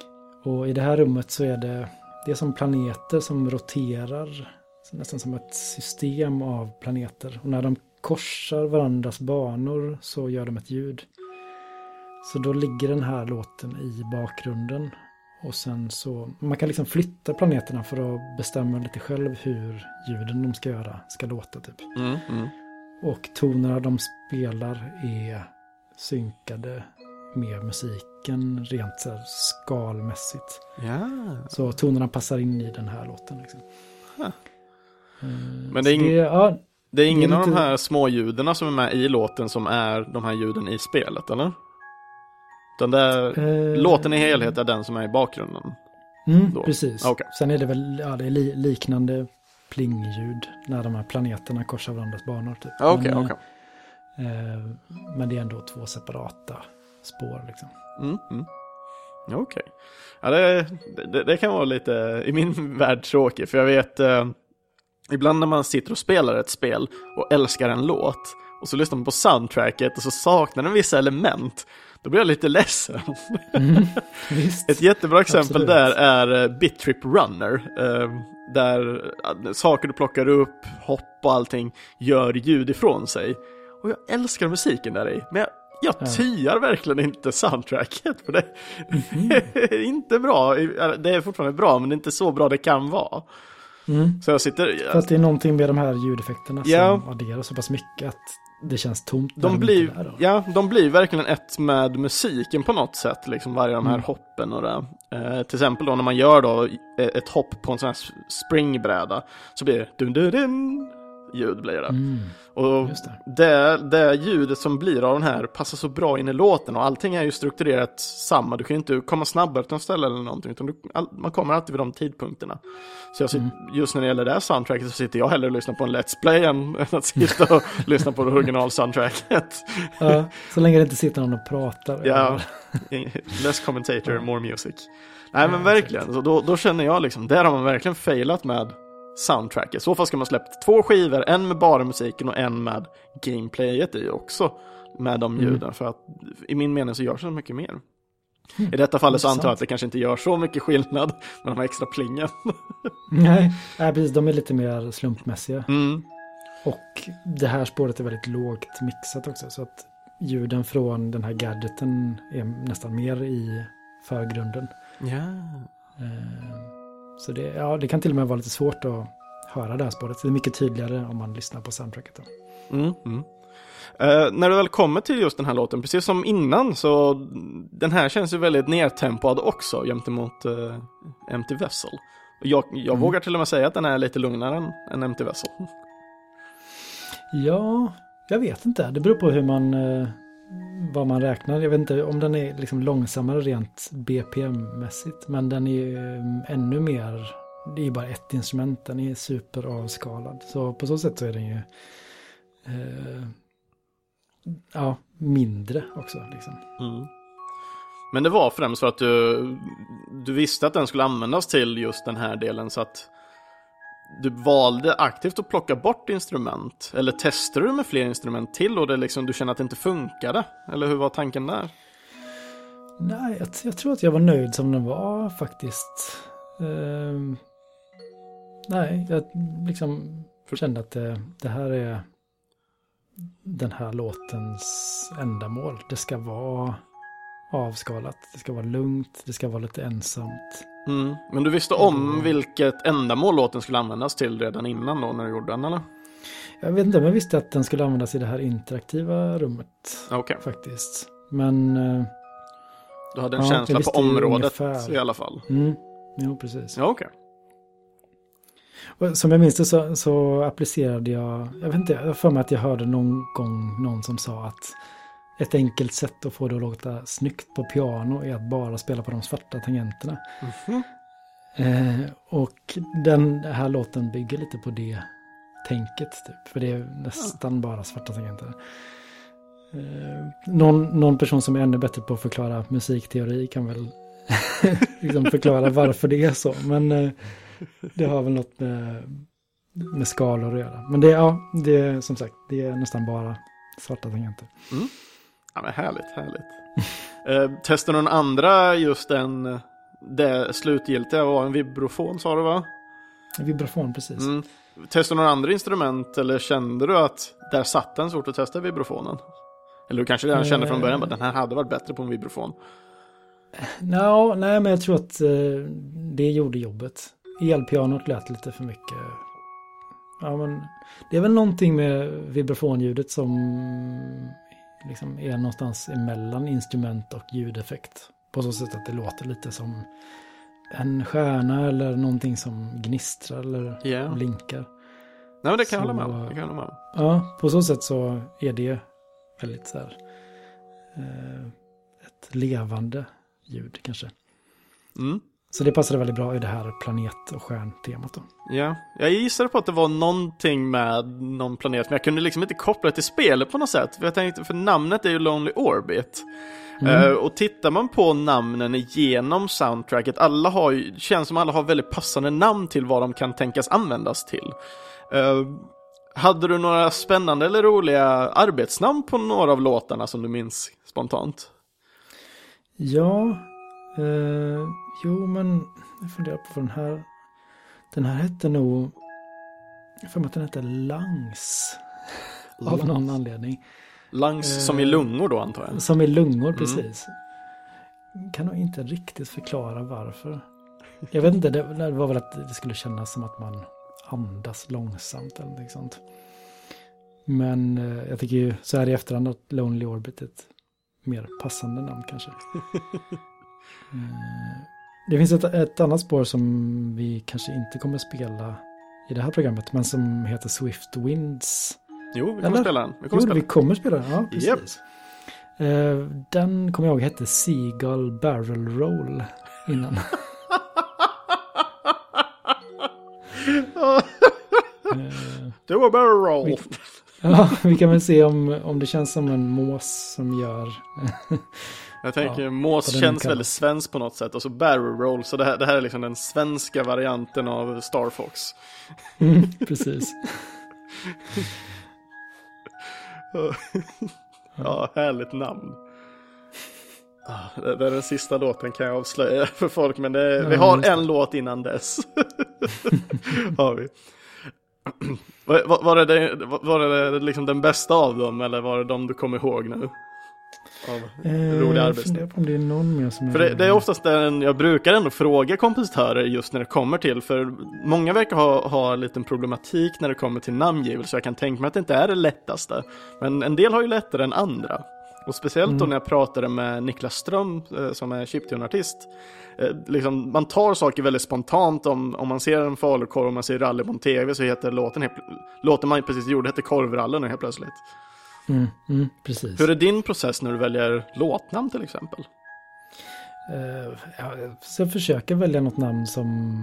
Och i det här rummet så är det, det är som planeter som roterar. Nästan som ett system av planeter. Och när de korsar varandras banor så gör de ett ljud. Så då ligger den här låten i bakgrunden. Och sen så, man kan liksom flytta planeterna för att bestämma lite själv hur ljuden de ska göra ska låta typ. Mm. Mm. Och tonerna de spelar är synkade med musiken rent så här skalmässigt. Ja. Så tonerna passar in i den här låten. Liksom. Huh. Eh, Men det är ing- ja, Det är ingen Det är av de här småljuden som är med i låten som är de här ljuden i spelet, eller? Den där eh, låten i helhet är den som är i bakgrunden. Mm, precis. Okej. Sen är det väl ja, det är li liknande plingljud när de här planeterna korsar varandras banor. Typ. Okej, men, okej. eh, men det är ändå två separata spår. Liksom. Mm, mm. Okej. Ja, det, det, det kan vara lite, i min värld, tråkigt. För jag vet, eh, ibland när man sitter och spelar ett spel och älskar en låt och så lyssnar man på soundtracket och så saknar den vissa element, då blir jag lite ledsen. Visst. Ett jättebra exempel Absolut. där är eh, Bittrip Runner. eh, Där eh, saker du plockar upp, hopp och allting gör ljud ifrån sig. Och jag älskar musiken där i. Men jag, jag Ja. tyar verkligen inte soundtracket. För det det är inte bra. Det är fortfarande bra men det är inte så bra det kan vara. Mm. Så jag sitter... För att det är någonting med de här ljudeffekterna Ja. som adderar så pass mycket att det känns tomt. De blir, är där ja, de blir verkligen ett med musiken på något sätt, liksom varje av de här Mm. hoppen och det. Eh, till exempel då när man gör då eh, ett hopp på en sån här springbräda så blir det dun dun dun ljud blir det. Mm. Och Just det. Det, ljudet som blir av den här passar så bra in i låten och allting är ju strukturerat samma. Du kan ju inte komma snabbare till något ställe eller någonting utan du, all, man kommer alltid vid de tidpunkterna. Så jag sitter, just när det gäller det här soundtracket så sitter jag hellre och lyssnar på en Let's Play än att sitta och lyssna på det original soundtracket. Ja, så länge det inte sitter någon och pratar. Ja, less commentator, more music. Nej men verkligen, så då, då känner jag liksom, där har man verkligen failat med soundtracket. I så fall ska man släppt två skivor, en med bara musiken och en med gameplayet i också. Med de Mm. ljuden, för att i min mening så görs det mycket mer. I detta fallet så antar jag att det kanske inte gör så mycket skillnad med de här extra plingen. Nej, precis. De är lite mer slumpmässiga. Mm. Och det här spåret är väldigt lågt mixat också. Så att ljuden från den här gadgeten är nästan mer i förgrunden. Ja. Eh, Så det, ja, det kan till och med vara lite svårt att höra det här spåret. Det är mycket tydligare om man lyssnar på soundtracket. Mm, mm. Eh, när du väl kommer till just den här låten, precis som innan, så den här känns ju väldigt nedtempad också gentemot uh, Empty Vessel. Jag, jag Mm. vågar till och med säga att den är lite lugnare än, än Empty Vessel. Ja, jag vet inte. Det beror på hur man, eh, vad man räknar. Jag vet inte om den är liksom långsammare rent BPM-mässigt. Men den är ju eh, ännu mer, det är ju bara ett instrument. Den är superavskalad. Så på så sätt så är den ju eh, ja, mindre också. Liksom. Mm. Men det var främst för att du, du visste att den skulle användas till just den här delen så att du valde aktivt att plocka bort instrument? Eller testade du med fler instrument till och det liksom, du kände att det inte funkade? Eller hur var tanken där? Nej, jag, jag tror att jag var nöjd som den var faktiskt. Ehm, nej, jag liksom kände att det, det här är den här låtens ändamål. Det ska vara avskalat, det ska vara lugnt, det ska vara lite ensamt. Mm. Men du visste om Mm. vilket ändamål låten skulle användas till redan innan då när du gjorde den eller? Jag vet inte om jag visste att den skulle användas i det här interaktiva rummet Okej, faktiskt. Men, eh, du hade en Ja, känsla på området ungefär. i alla fall. mm, jo precis. Ja. Och som jag minns det så, så applicerade jag, jag vet inte, jag för mig att jag hörde någon gång någon som sa att ett enkelt sätt att få det att låta snyggt på piano är att bara spela på de svarta tangenterna. Mhm. Eh, och den här låten bygger lite på det tänket, typ, för det är nästan bara svarta tangenter. Eh, någon, någon person som är ännu bättre på att förklara musikteori kan väl liksom förklara varför det är så. Men eh, det har väl något med, med skalor att göra. Men det, ja, det är som sagt, det är nästan bara svarta tangenter. Ja, men härligt, härligt. eh, testade någon andra just den, det slutgiltiga var en vibrofon sa du va? Vibrafon, precis. Mm. Testade några andra instrument eller kände du att där satt den svårt att testa vibrofonen? Eller du kanske redan kände från början att den här hade varit bättre på en vibrofon? Nå, nej, men jag tror att eh, det gjorde jobbet. Elpianot lät lite för mycket. Ja, men det är väl någonting med vibrafonljudet som liksom är någonstans emellan instrument och ljudeffekt. På så sätt att det låter lite som en stjärna eller någonting som gnistrar eller Ja. blinkar. Nej men det kan jag Så- hålla med om. Det kan jag hålla med om. Ja, på så sätt så är det väldigt så här eh, ett levande ljud kanske. Mm. Så det passade väldigt bra i det här planet och stjärntemat då. Ja, jag gissade på att det var någonting med någon planet, men jag kunde liksom inte koppla det till spelet på något sätt. För jag tänkte, för namnet är ju Lonely Orbit. Eh, och tittar man på namnen igenom soundtracket, alla har ju, känns som alla har väldigt passande namn till vad de kan tänkas användas till. Eh, Hade du några spännande eller roliga arbetsnamn på några av låtarna som du minns spontant? Ja, eh, jo men jag funderar på vad den här. Den här hette nog, jag för mig att den hette Langs. Av någon anledning. Lungs Eh, som i lungor då antar jag. Som i lungor precis. Kan nog inte riktigt förklara varför. Jag vet inte, det, det var väl att det skulle kännas som att man andas långsamt eller något sånt. Men eh, jag tycker ju så här i efterhand att Lonely Orbit är ett mer passande namn kanske. Eh, det finns ett, ett annat spår som vi kanske inte kommer spela i det här programmet, men som heter Swift Winds. Jo, vi kommer Eller? spela den. Vi Jo, kommer spela. vi kommer spela den. Ja, precis. Japp. Eh, den kommer jag ihåg hette Seagull Barrel Roll innan. Eh, Det var bara roll. Vi- ja, vi kan väl se om, om det känns som en mås som gör... Jag tänker Ja, mås känns kallas. väldigt svenskt på något sätt. Och så barrel roll. Så det här, det här är liksom den svenska varianten av Star Fox. Mm, precis. Ja, härligt namn. Ah, Det är den sista låten kan jag avslöja för folk, men det, vi Ja, har just det. en låt innan dess. har vi. Var, var- det, var det liksom den bästa av dem, eller var det de du kommer ihåg nu? Av Eh, funderar på om det är någon mer som För det, det är oftast den jag brukar ändå fråga kompositörer just när det kommer till, för många verkar ha, ha en liten problematik när det kommer till namngivelse. Jag kan tänka mig att det inte är det lättaste. Men en del har ju lättare än andra. Och speciellt då Mm. när jag pratade med Niklas Ström eh, som är chiptune-artist. Eh, liksom, man tar saker väldigt spontant om, om man ser en falukorv och man ser rally på tv så heter låten, låten man precis gjorde heter Korvrallen nu helt plötsligt. Mm, mm, precis. Hur är din process när du väljer låtnamn till exempel? Ja, så jag försöker välja något namn som,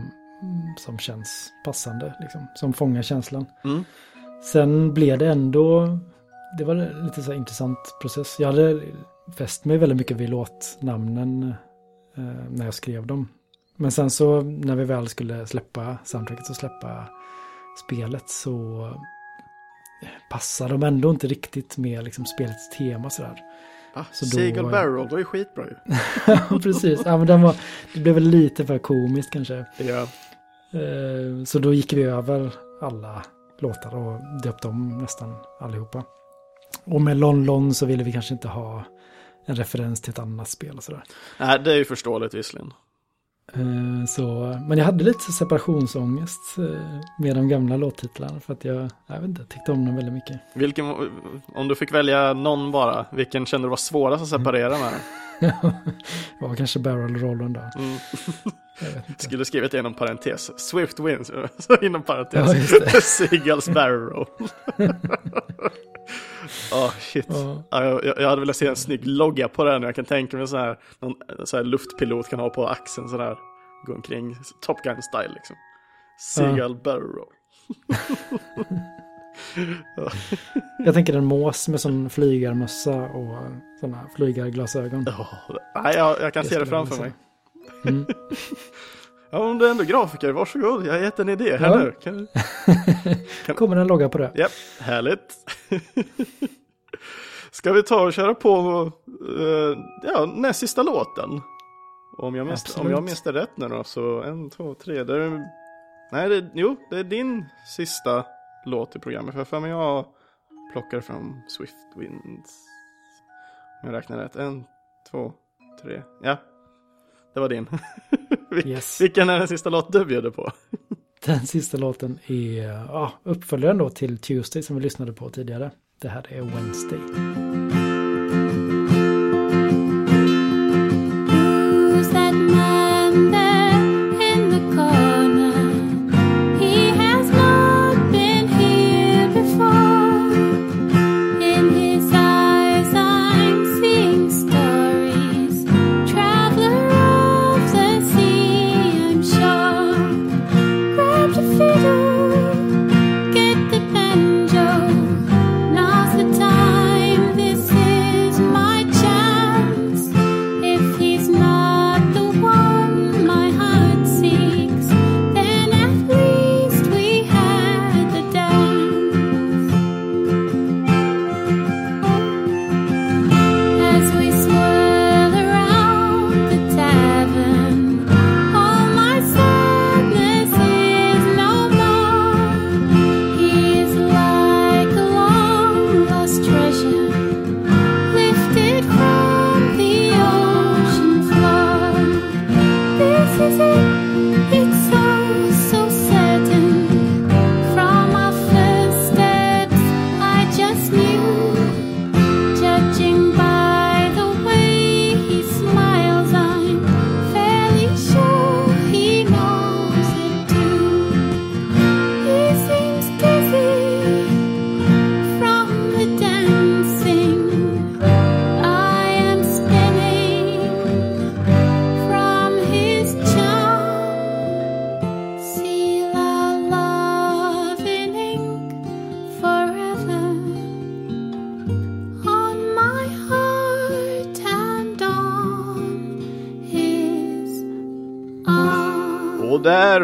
som känns passande, liksom, som fångar känslan. Mm. Sen blev det ändå, det var en lite så intressant process. Jag hade fäst mig väldigt mycket vid låtnamnen eh, när jag skrev dem. Men sen så när vi väl skulle släppa soundtracket och släppa spelet så passar de ändå inte riktigt med liksom spelets tema sådär. Ah, Så då- Seagull Barrel, var ju skitbra ju. Precis. Ja, men den var, det blev väl lite för komiskt kanske. Ja. Eh, Så då gick vi över alla låtar och döpte om nästan allihopa. Och med Lon Lon så ville vi kanske inte ha en referens till ett annat spel och sådär. Nej, det är ju förståeligt visserligen. Eh, Så, men jag hade lite separationsångest eh, med de gamla låttitlarna för att jag, jag vet inte, tyckte om dem väldigt mycket. Vilken, om du fick välja någon bara, vilken kände du var svårast att separera med? Det var kanske Barrel Rollen då. Mm. Skulle skrivit det inom parentes. Swift wins, så inom parentes. Ja. Seagulls Barrel. Åh shit. Ja. Ja, jag, jag hade velat se en snygg logga på den. Jag kan tänka mig så här, någon så här luftpilot kan ha på axeln så där. Gå omkring, Top Gun style liksom. Seagull Barrel. Jag tänker en mås med sån flygarmössa och sådana flygarglasögon. Oh, nej, jag, jag kan Det se det framför mig. Mm. Ja, om du är ändå grafiker, varsågod. Jag har gett en idé här Ja. nu. Kan... Kommer en logga på det? Japp, härligt. Ska vi ta och köra på uh, ja, näst sista låten? Om jag, minns, om jag minns det rätt nu då, så en, två, tre. Det är, nej, det, jo, det är din sista låt i programmet. För mig jag plockar fram Swift Winds. Om jag räknar rätt. En, två, tre. Ja, det var din. Vil- Yes. Vilken är den sista låt du bjuder på? Den sista låten är ja, uppföljaren då till Tuesday som vi lyssnade på tidigare. Det här är Wednesday.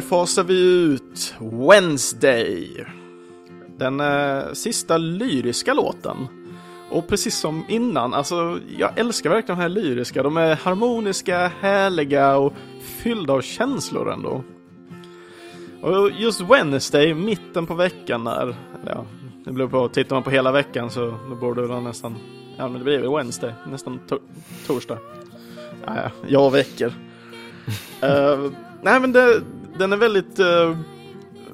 Fasar vi ut Wednesday. Den eh, sista lyriska låten. Och precis som innan, alltså jag älskar verkligen de här lyriska. De är harmoniska, härliga och fyllda av känslor ändå. Och just Wednesday, mitten på veckan där, ja, det beror på, tittar man på hela veckan så då borde det nästan, ja men det blir väl Wednesday, nästan to torsdag. Ja, ja, jag väcker. uh, nej men det, den är väldigt uh,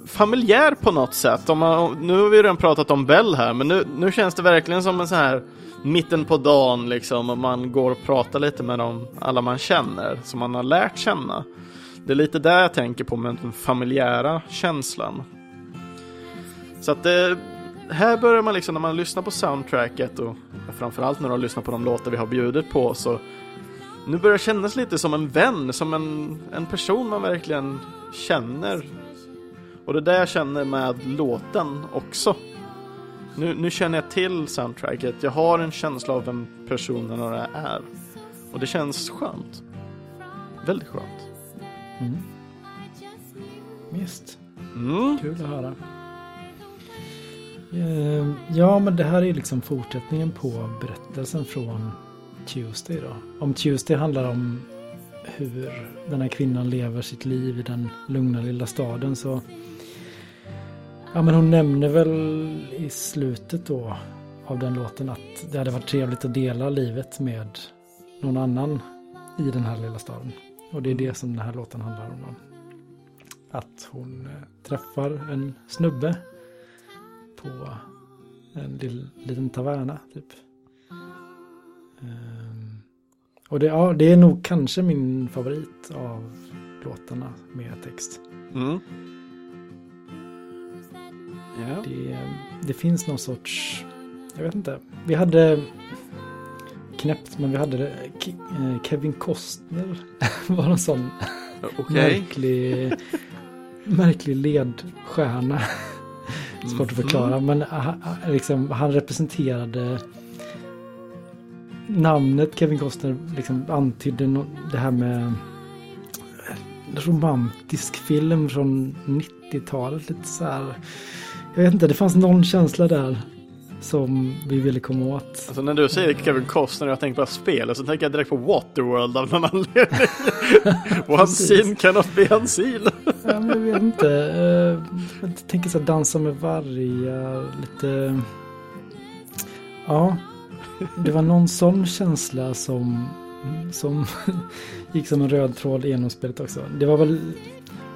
familjär på något sätt. Om man, nu har vi redan pratat om Bell här, men nu, nu känns det verkligen som en sån här mitten på dagen liksom, och man går och pratar lite med dem, alla man känner, som man har lärt känna. Det är lite där jag tänker på med den familjära känslan. Så att det, här börjar man liksom när man lyssnar på soundtracket och framförallt när man lyssnar på de låtar vi har bjudit på så nu börjar kännas lite som en vän, som en, en person man verkligen känner. Och det är det jag känner med låten också. Nu, nu känner jag till soundtracket, jag har en känsla av vem personerna är. Och det känns skönt. Väldigt skönt. Mm. Visst, Mm. kul att höra. Eh, Ja, men det här är liksom fortsättningen på berättelsen från Tuesday då. Om Tuesday handlar om hur den här kvinnan lever sitt liv i den lugna lilla staden så Ja men hon nämner väl i slutet då av den låten att det hade varit trevligt att dela livet med någon annan i den här lilla staden. Och det är det som den här låten handlar om. Då. Att hon eh, träffar en snubbe på en liten taverna typ. Eh, och det, ja, det är nog kanske min favorit av låtarna med text. Mm. Ja. Det, det finns någon sorts, jag vet inte. Vi hade knäppt, men vi hade eh, Kevin Costner var en sån Okej. märklig, märklig ledstjärna. Svårt att förklara, men ha- ha- liksom, han representerade namnet Kevin Costner liksom antydde no, det här med romantisk film från 90-talet. Lite så här. Jag vet inte, det fanns någon känsla där som vi ville komma åt. Alltså när du säger Kevin Costner och jag tänker på spelet så tänker jag direkt på Waterworld av någon anledning. One scene cannot be unseen. Ja, men jag vet inte. eh, Jag tänker så här, dansa med vargar, lite... Ja, det var någon sån känsla som, som gick som en röd tråd genom spelet också. Det var väl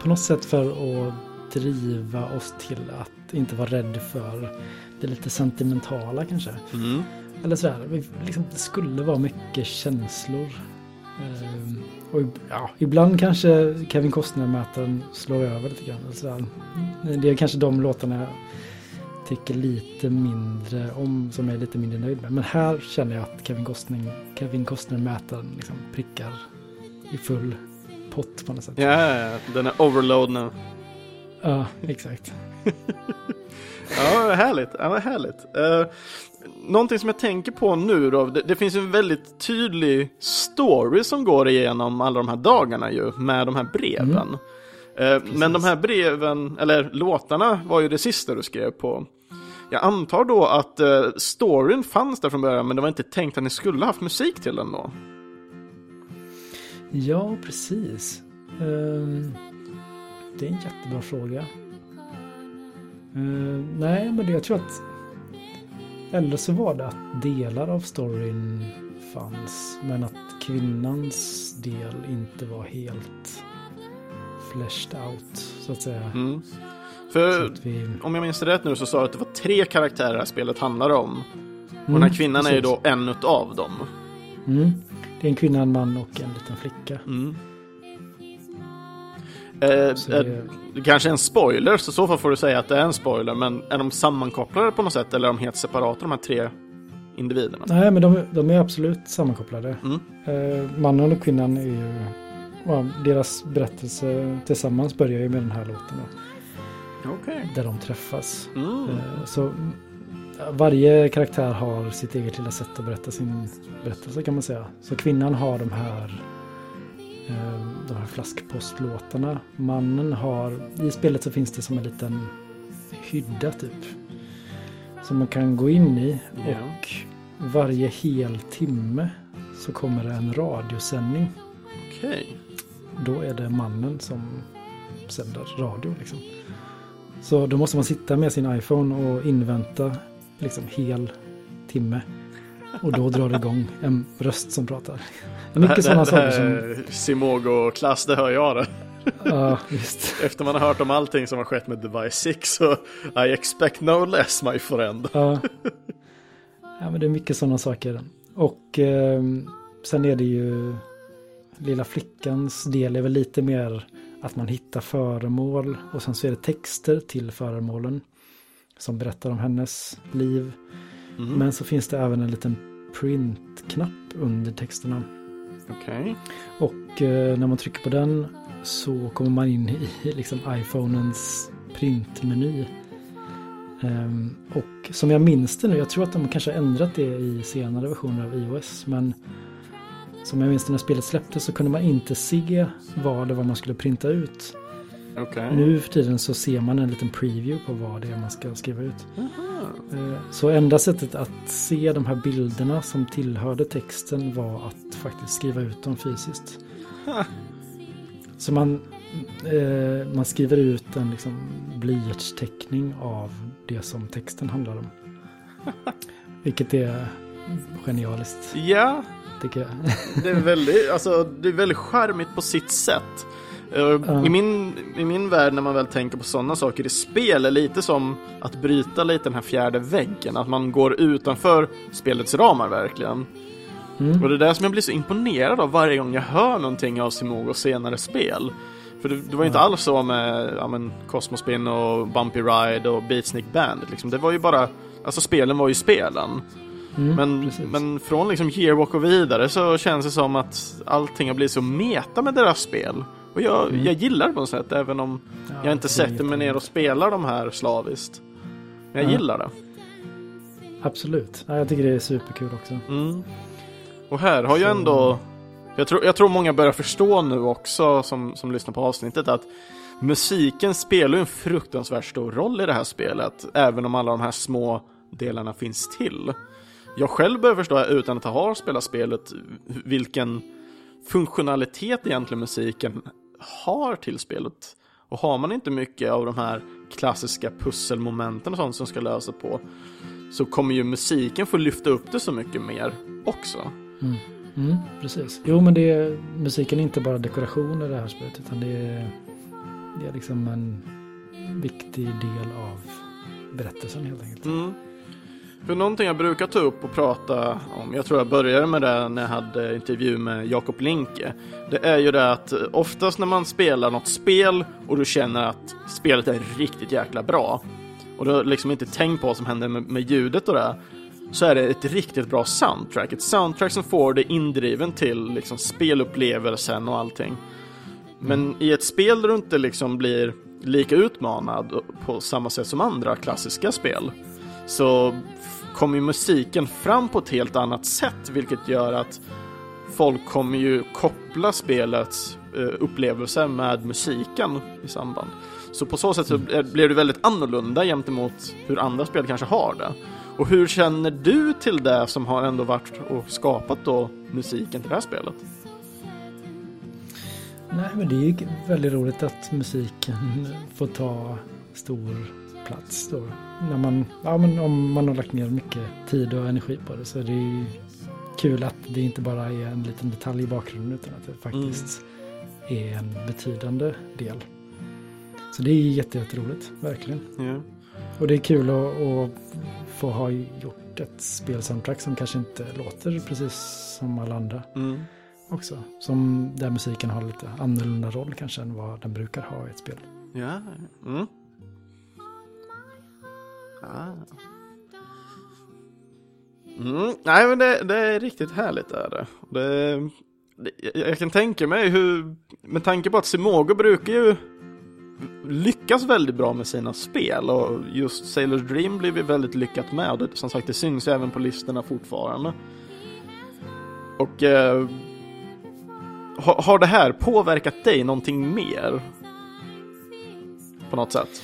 på något sätt för att driva oss till att inte vara rädd för det lite sentimentala kanske. Mm. Eller sådär, vi- liksom, det skulle vara mycket känslor. Ehm, och ja, ibland kanske Kevin Costner-mätaren slår över lite grann. eller Sådär. Det är kanske de låtarna tycker lite mindre om, som jag är lite mindre nöjd med. Men här känner jag att Kevin Costner, Kevin Costner-mätaren liksom prickar i full pott på något sätt. Ja, ja, den är overload nu. Ja, exakt. Ja, härligt. Ja, vad härligt. Uh, någonting som jag tänker på nu då, det, det finns en väldigt tydlig story som går igenom alla de här dagarna ju, med de här breven. Eh, men de här breven, eller låtarna, var ju det sista du skrev på. Jag antar då att uh, storyn fanns där från början, men det var inte tänkt att ni skulle haft musik till den då? Ja, precis. Ehm, det är en jättebra fråga. Ehm, nej, men det, jag tror att... Eller så var det att delar av storyn fanns, men att kvinnans del inte var helt fleshed out, så att säga. Mm. För vi... om jag minns rätt nu så sa du att det var tre karaktärer det här spelet handlar om. Och den Mm, här kvinnan är ju precis. då en utav dem. Mm. Det är en kvinna, en man och en liten flicka. Mm. Eh, eh, det- det kanske är en spoiler, så i så fall får du säga att det är en spoiler. Men är de sammankopplade på något sätt eller är de helt separata de här tre individerna? Nej, men de, de är absolut sammankopplade. Mm. Eh, mannen och kvinnan är ju... Ja, deras berättelse tillsammans börjar ju med den här låten. Då, Okej. där de träffas. Mm. Eh, så varje karaktär har sitt eget lilla sätt att berätta sin berättelse kan man säga. Så kvinnan har de här eh, de här flaskpostlåtarna. Mannen har, i spelet så finns det som en liten hydda typ. Som man kan gå in i Ja. och varje hel timme så kommer det en radiosändning. Okej. Då är det mannen som sänder radio liksom. Så då måste man sitta med sin iPhone och invänta liksom hel timme. Och då drar det igång en röst som pratar. Mycket sådana saker som... Simogo-klass, det hör jag det. Ja, visst. Efter man har hört om allting som har skett med Device 6 så I expect no less my friend. Ja. ja, men det är mycket sådana saker. Och eh, sen är det ju lilla flickans del är väl lite mer att man hittar föremål och sen så är det texter till föremålen som berättar om hennes liv. Mm. Men så finns det även en liten printknapp under texterna. Okej. Och eh, när man trycker på den så kommer man in i liksom iPhonens printmeny. Ehm, och som jag minns det nu, jag tror att de kanske har ändrat det i senare versioner av iOS, men som jag minns när spelet släpptes så kunde man inte se vad det var man skulle printa ut. Okej. Nu för tiden så ser man en liten preview på vad det är man ska skriva ut. Aha. Eh, Så enda sättet att se de här bilderna som tillhörde texten var att faktiskt skriva ut dem fysiskt. Ha. Så man, eh, man skriver ut en liksom blyertsteckning av det som texten handlar om. Vilket är genialiskt, Ja, tycker jag. det är väldigt, alltså, det är väldigt charmigt på sitt sätt. Ja. I, min, I min värld när man väl tänker på sådana saker i spel är lite som att bryta lite den här fjärde väggen. Att man går utanför spelets ramar verkligen. Mm. Och det är det som jag blir så imponerad av varje gång jag hör någonting av Simogos senare spel. För det, det var ju inte Ja. alls så med ja, men, Cosmospin och Bumpy Ride och Beatsnick Bandit. Liksom. Det var ju bara, alltså spelen var ju spelen. Mm, Men, precis. men från liksom Yearwalk och vidare så känns det som att allting har blivit så meta med deras spel. Och jag, Mm. jag gillar det på något sätt, även om Ja, jag inte sätter mig ner och spelar de här slaviskt. Men jag Ja. gillar det. Absolut. Ja, jag tycker det är superkul också. Mm. Och här har Så- ändå, jag tror, jag tror många börjar förstå nu också som, som lyssnar på avsnittet att musiken spelar en fruktansvärt stor roll i det här spelet, även om alla de här små delarna finns till. Jag själv börjar förstå utan att ha spelat spelet vilken funktionalitet egentligen musiken har till spelet. Och har man inte mycket av de här klassiska pusselmomenten och sånt som ska lösa på så kommer ju musiken få lyfta upp det så mycket mer också. Mm. Mm, precis. Jo, men det är, musiken är inte bara dekoration i det här spelet, utan det är, det är liksom en viktig del av berättelsen helt enkelt. Mm. För någonting jag brukar ta upp och prata om, jag tror jag började med det när jag hade intervju med Jakob Linke. Det är ju det att oftast när man spelar något spel och du känner att spelet är riktigt jäkla bra och du har liksom inte tänkt på vad som händer med, med ljudet och det så är det ett riktigt bra soundtrack. Ett soundtrack som får dig indriven till liksom spelupplevelsen och allting. Men i ett spel där du inte liksom blir lika utmanad på samma sätt som andra klassiska spel så kommer ju musiken fram på ett helt annat sätt vilket gör att folk kommer ju koppla spelets eh, upplevelse med musiken i samband. Så på så sätt så blir blir det väldigt annorlunda gentemot hur andra spel kanske har det. Och hur känner du till det som har ändå varit och skapat då musiken till det här spelet? Nej, men det är ju väldigt roligt att musiken får ta stor plats då. När man, ja, men om man har lagt ner mycket tid och energi på det så är det ju kul att det inte bara är en liten detalj i bakgrunden utan att det faktiskt är en betydande del. Så det är jätte, jätteroligt, verkligen. Ja. Och det är kul att, att få ha gjort ett spelsoundtrack som kanske inte låter precis som alla andra Mm. också. Som där musiken har lite annorlunda roll kanske än vad den brukar ha i ett spel. Ja. Mm. Ah. Mm. Nej men det, det är riktigt härligt är det. det, det jag- jag kan tänka mig hur, med tanke på att Simogo brukar ju lyckas väldigt bra med sina spel och just Sailor's Dream blev vi väldigt lyckat med och det, som sagt det syns ju även på listorna fortfarande. Och eh, har, har det här påverkat dig någonting mer? På något sätt?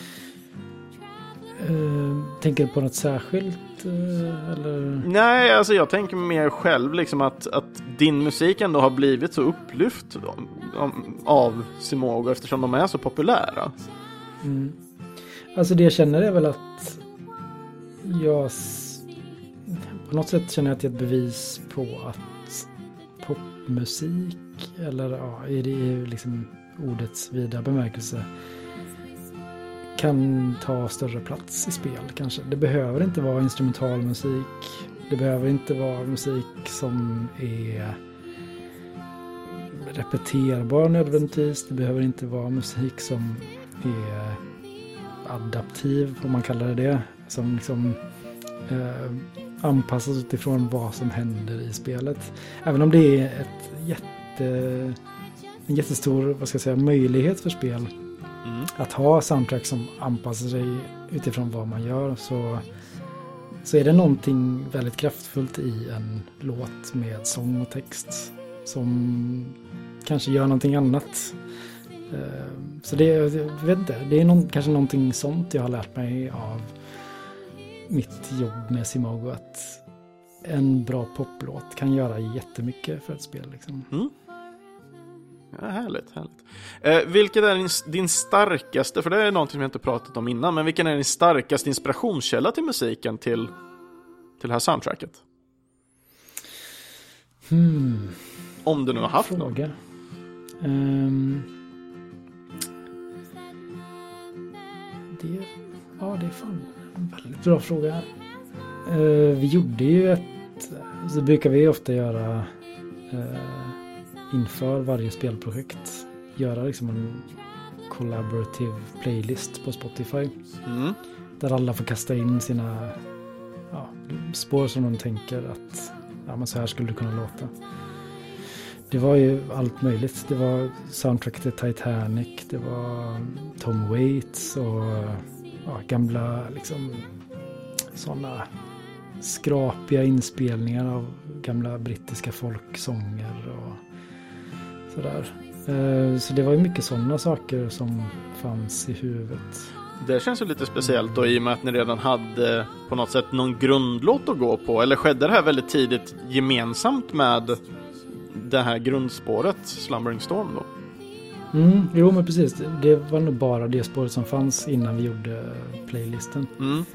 Eh, tänker du på något särskilt? eh, eller? Nej, alltså jag tänker mer själv liksom att, att din musik ändå har blivit så upplyft om, av Simogo eftersom de är så populära. Mm. Alltså det jag känner är väl att jag på något sätt känner jag att det är ett bevis på att popmusik eller ja, i det liksom ordets vida bemärkelse kan ta större plats i spel kanske. Det behöver inte vara instrumentalmusik. Det behöver inte vara musik som är repeterbar nödvändigtvis. Det behöver inte vara musik som är adaptiv, om man kallar det det. Som liksom eh, anpassas utifrån vad som händer i spelet. Även om det är ett jätte, en jättestor vad ska jag säga, möjlighet för spel att ha soundtrack som anpassar sig utifrån vad man gör så, så är det någonting väldigt kraftfullt i en låt med sång och text som kanske gör någonting annat. Eh, så det, jag vet inte, det är någon, kanske någonting sånt jag har lärt mig av mitt jobb med Simago att en bra poplåt kan göra jättemycket för ett spel. Liksom. Mm. Ja, härligt, härligt. Eh, vilket är din, din starkaste, för det är någonting som jag inte pratat om innan, men vilken är din starkaste inspirationskälla till musiken till, till det här soundtracket? Hmm. Om du nu har haft någon. fråga. Ehm, det, ja, det är fan en väldigt bra fråga. Eh, vi gjorde ju ett, så brukar vi ofta göra eh, inför varje spelprojekt, göra liksom en collaborative playlist på Spotify. Mm. Där alla får kasta in sina ja, spår som de tänker att ja, men så här skulle det kunna låta. Det var ju allt möjligt. Det var soundtrack till Titanic, det var Tom Waits och ja, gamla liksom sådana skrapiga inspelningar av gamla brittiska folksånger och sådär. Eh, Så det var ju mycket sådana saker som fanns i huvudet. Det känns ju lite speciellt då i och med att ni redan hade på något sätt någon grundlåt att gå på. Eller skedde det här väldigt tidigt gemensamt med det här grundspåret, Slumbering Storm då? Mm, jo men precis. Det var nog bara det spåret som fanns innan vi gjorde playlisten. Mm.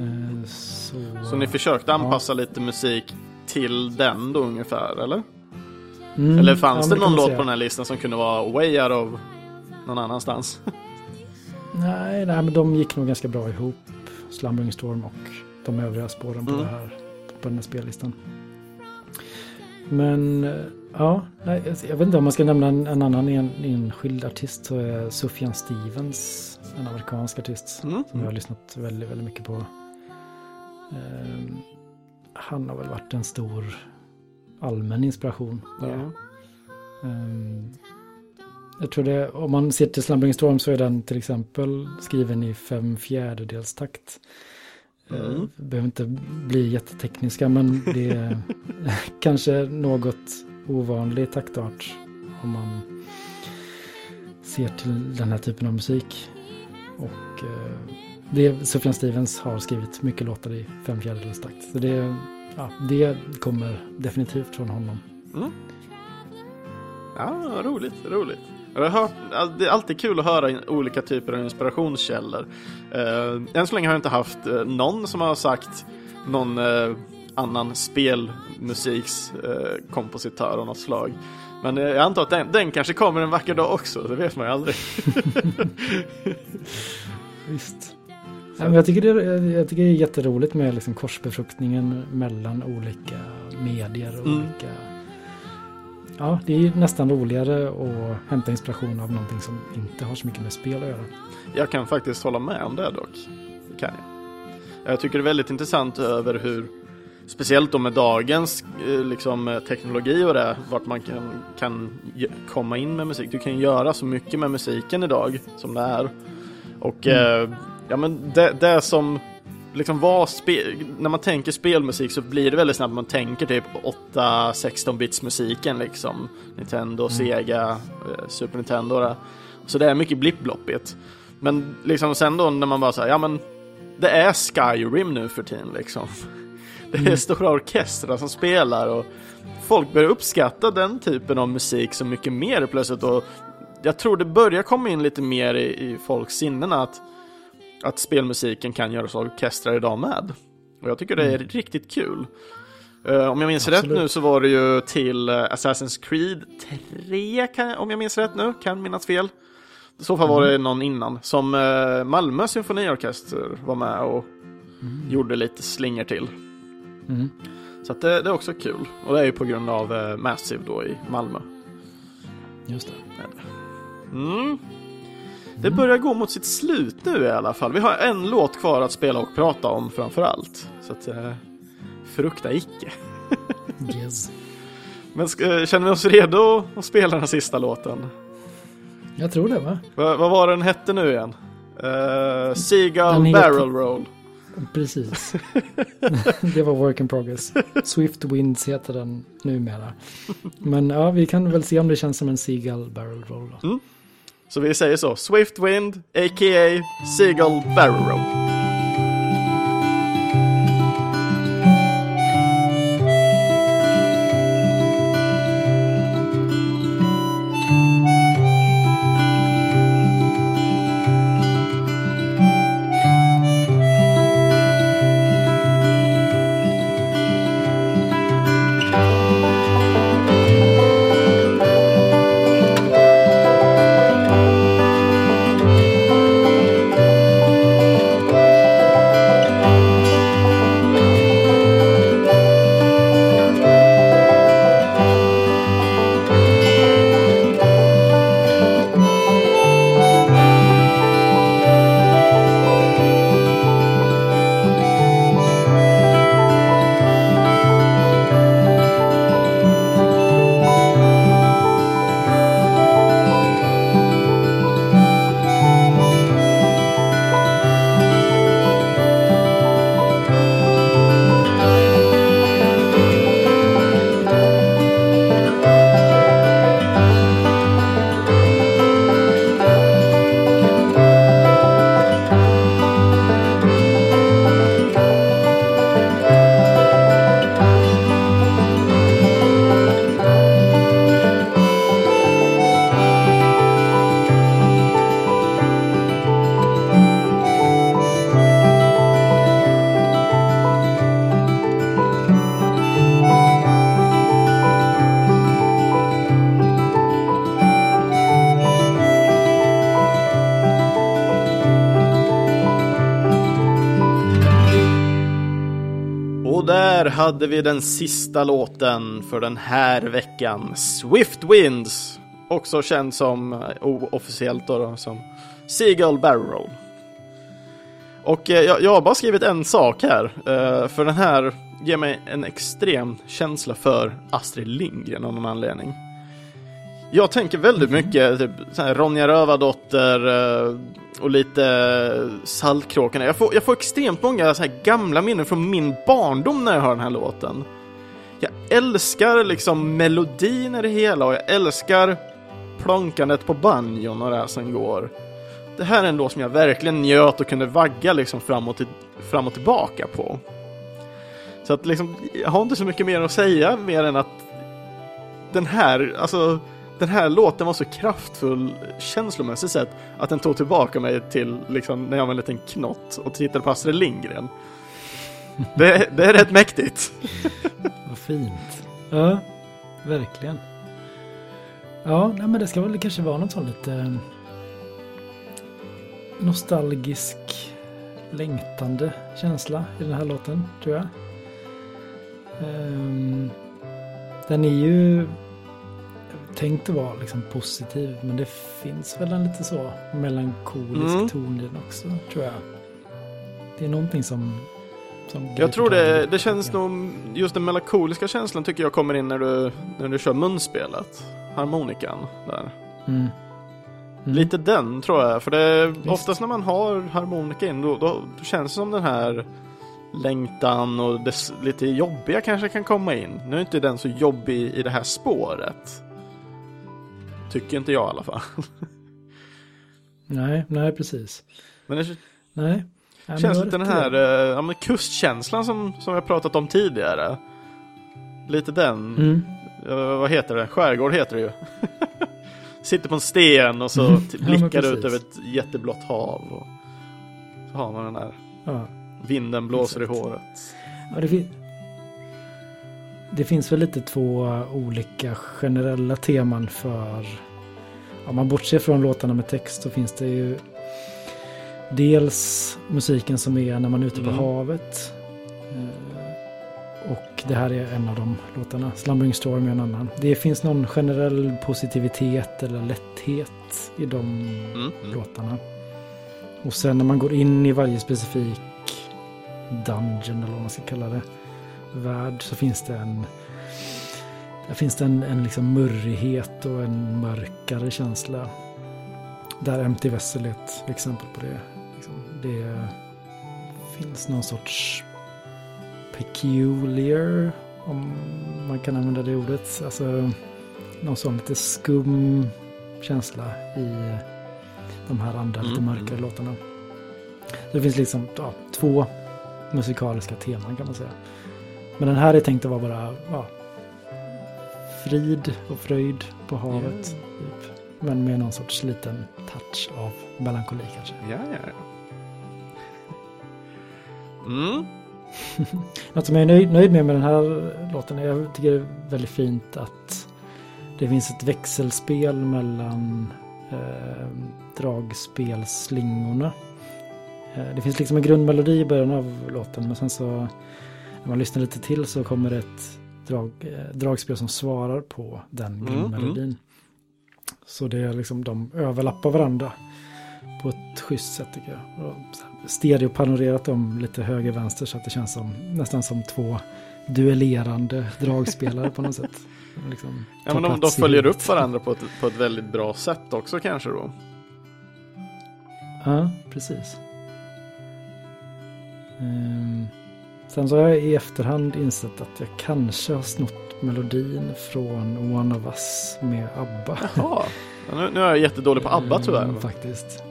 Eh, Så, Så ni försökte anpassa lite musik till den då ungefär, eller? Mm, Eller fanns ja, det någon låt på den här listan som kunde vara way out of någon annanstans? Nej, nej, men de gick nog ganska bra ihop. Slumbering Storm och de övriga spåren på, Mm. det här, på den här spellistan. Men eh, ja, nej, jag vet inte om man ska nämna en, en annan en, enskild artist så är Sufjan Stevens en amerikansk artist Mm. som jag har lyssnat väldigt, väldigt mycket på. Ehm, han har väl varit en stor allmän inspiration. bara. Ja. Ehm, jag tror det, om man ser till Slumbering Storm så är den till exempel skriven i fem fjärdedels takt. Mm. Mm. Behöver inte bli jättetekniska men det är kanske något ovanlig taktart om man ser till den här typen av musik. Och eh, det, Sufjan Stevens har skrivit mycket låtar i fem fjärdedels takt. Så det, ja, det kommer definitivt från honom. Mm. Ja, roligt, roligt. Jag har hört, det är alltid kul att höra olika typer av inspirationskällor. Uh, än så länge har jag inte haft eh, någon som har sagt någon eh, annan spelmusikskompositör kompositör av något slag. Men eh, jag antar att den, den kanske kommer en vacker dag också, det vet man ju aldrig. Visst. Ja, men jag, tycker det, är- jag tycker det är jätteroligt med liksom korsbefruktningen mellan olika medier och Mm. olika... Ja, det är ju nästan roligare att hämta inspiration av någonting som inte har så mycket med spel att göra. Jag kan faktiskt hålla med om det dock. Det kan jag. Jag tycker det är väldigt intressant över hur, speciellt då med dagens eh, liksom, eh, teknologi och det, vart man kan, kan komma in med musik. Du kan göra så mycket med musiken idag som det är. Och Mm. eh, ja, men det, det som liksom spe, när man tänker spelmusik så blir det väldigt snabbt man tänker typ 8-16 bits musiken liksom. Nintendo, Sega, eh, Super Nintendo. Där. Så det är mycket blippbloppigt. Men liksom sen då när man bara säger ja men det är Skyrim nu för tiden liksom. Det är stora orkestrar som spelar och folk börjar uppskatta den typen av musik så mycket mer plötsligt och jag tror det börjar komma in lite mer i, i folks sinnen att, att spelmusiken kan göras av orkestrar idag med. Och jag tycker det är riktigt kul. Eh, om jag minns rätt Absolut. nu så var det ju till Assassin's Creed 3, kan, om jag minns rätt nu, kan minnas fel. I så fall var det någon innan, som eh, Malmö symfoniorkester var med och gjorde lite slingor till. Mm. Så det, det är också kul. Och det är ju på grund av eh, Massive då i Malmö. Just det. Mm. Det börjar gå mot sitt slut nu i alla fall. Vi har en låt kvar att spela och prata om framför allt. Så att, eh, frukta icke. Yes. Men eh, känner vi oss redo att spela den sista låten? Jag tror det va? Va, vad var den hette nu igen? Uh, Seagull heter- Barrel Roll. Precis. det var work in progress. Swift Winds heter den numera. Men ja, vi kan väl se om det känns som en Seagull Barrel Roll. Då. Så vi säger så. Swift Wind, a.k.a. Seagull Barrow Roll. Hade vi den sista låten för den här veckan. Swift Winds. Också känd som, eh, officiellt då, då som Seagull Barrel Roll. Och eh, jag, jag har bara skrivit en sak här. Eh, för den här ger mig en extrem känsla för Astrid Lindgren av någon anledning. Jag tänker väldigt mycket typ, Ronja Rövardotter och lite eh, Saltkråkorna. Jag får, jag får extremt många så här gamla minnen från min barndom när jag hör den här låten. Jag älskar liksom melodin i det hela och jag älskar plonkandet på banjon och det här som går. Det här är en låt som jag verkligen njöt och kunde vagga liksom fram och, till, fram och tillbaka på. Så att liksom, jag har inte så mycket mer att säga mer än att den här, alltså den här låten var så kraftfull känslomässigt sett att den tog tillbaka mig till liksom när jag var en liten knott och tittade på Astrid Lindgren. Det, det är rätt mäktigt. Vad fint. Ja, verkligen. Ja, nej, men det ska väl kanske vara något sånt lite eh, nostalgisk, längtande känsla i den här låten, tror jag. Ehm, den är ju tänkt att vara liksom positiv, men det finns väl en lite så melankolisk Mm. ton i den också, tror jag. Det är någonting som... som Jag tror det, det känns nog, just den melankoliska känslan tycker jag kommer in när du, när du kör munspelet. Harmonikan där. Mm. Mm. Lite den tror jag, för det Visst. oftast när man har harmonika in då, då känns det som den här längtan och det lite jobbiga kanske kan komma in. Nu är inte den så jobbig i det här spåret. Tycker inte jag i alla fall. Nej, nej precis. Men det Nej. nej känns lite den här eh, ja, men kustkänslan som, som jag pratat om tidigare. Lite den, Mm. eh, vad heter det? Skärgård heter det ju. Sitter på en sten och så Mm. t- Ja, blickar ut över ett jätteblått hav. Och så har man den där Ja. vinden blåser Exakt. i håret. Ja, det, fin- det finns väl lite två olika generella teman för... Om man bortser från låtarna med text så finns det ju dels musiken som är när man är ute på Mm. havet. Eh, Och det här är en av de låtarna. Slumbering Storm är en annan. Det finns någon generell positivitet eller lätthet i de Mm. Mm. låtarna. Och sen när man går in i varje specifik dungeon eller vad man ska kalla det, värld så finns det en där finns det en, en liksom murrighet och en mörkare känsla. Där Empty Vessel är ett exempel på det. Liksom, det finns någon sorts peculiar, om man kan använda det ordet. Alltså någon sån lite skum känsla i de här andra lite Mm, mörkare mm. låtarna. Det finns liksom ja, två musikaliska teman kan man säga. Men den här är tänkt att vara bara ja, frid och fröjd på havet. Typ. Men med någon sorts liten touch av melankoli kanske. Ja, ja, ja. Mm. Något som jag är nöjd, nöjd med med den här låten är jag tycker det är väldigt fint att det finns ett växelspel mellan eh, dragspelslingorna. Eh, det finns liksom en grundmelodi i början av låten men sen så när man lyssnar lite till så kommer ett drag, eh, dragspel som svarar på den Mm, grundmelodin. Så det är liksom de överlappar varandra på ett schysst sätt tycker jag. Och stereopanorerat dem lite höger-vänster så att det känns som nästan som två duellerande dragspelare på något sätt. Liksom Ja, men de, de följer upp varandra på ett, på ett väldigt bra sätt också kanske då. Ja, precis. Ehm, sen så har jag i efterhand insett att jag kanske har snott melodin från One of Us med ABBA. Jaha. Ja, nu, nu är jag jättedålig på ABBA tyvärr. Mm, faktiskt.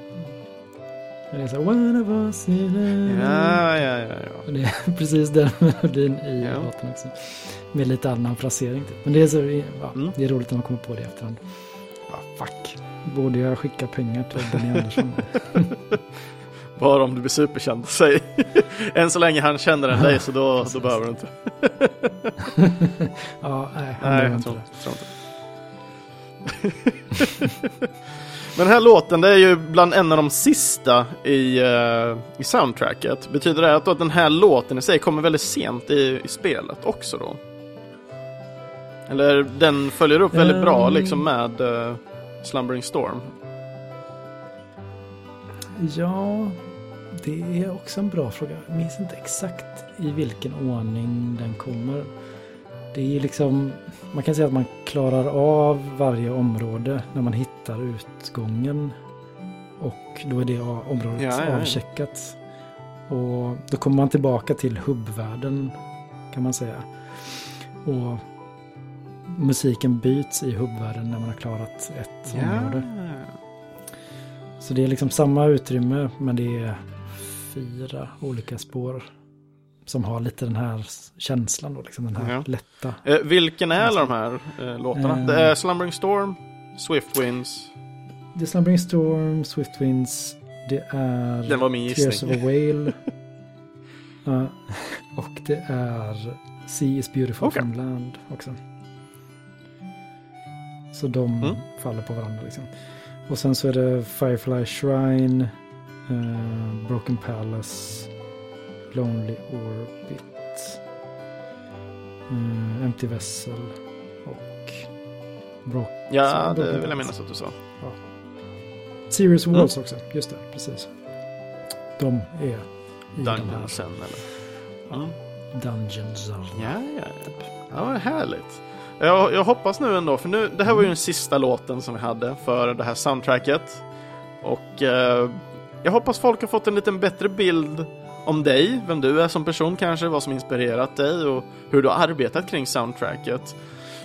Det är så här, One of us. Ja, ja, ja, ja. Det är precis den melodin i Ja. låten också. Med lite annan frasering. Typ. Men det är, så, ja, Mm. det är roligt när man kommer på det i efterhand. Ja, fuck. Borde jag skicka pengar till Benny Andersson? Bara om du blir superkänd. Säg. Än så länge han känner än dig så då, då behöver du inte. ja, nej, han Nej, jag inte tror, det. tror inte. Men den här låten det är ju bland en av de sista i, eh, i soundtracket. Betyder det att, då att den här låten i sig kommer väldigt sent i, i spelet också då? Eller den följer upp väldigt bra Ehm. liksom med eh, Slumbering Storm? Ja, det är också en bra fråga. Jag minns inte exakt i vilken ordning den kommer. Det är liksom, man kan säga att man klarar av varje område när man hittar utgången. Och då är det området Ja, ja, ja. avcheckat. Och då kommer man tillbaka till hubbvärlden kan man säga. Och musiken byts i hubbvärlden när man har klarat ett område. Så det är liksom samma utrymme men det är fyra olika spår. Som har lite den här känslan då, liksom den här Ja. lätta. Eh, vilken är alla de här eh, låtarna? Eh. Det är Slumbering Storm, Swift Winds. Det är Slumbering Storm, Swift Winds, det är Den var min Tears of a Whale. Ja, och det är Sea is beautiful Okej. from land också. Så de Mm. faller på varandra liksom. Och sen så är det Firefly Shrine, eh, Broken Palace, Lonely Orbit, eh, Empty Vessel och Broken Ja, det vill jag minnas att du sa. Serious Mm. Walls också. Just det, precis. De är i de här Dungeon sen eller? Mm. dungeons. Ja, ja, ja. Ja, vad härligt. Jag, jag hoppas nu ändå, för nu, det här var ju den sista låten som vi hade för det här soundtracket. Och eh, jag hoppas folk har fått en lite bättre bild om dig, vem du är som person kanske, vad som inspirerat dig och hur du har arbetat kring soundtracket.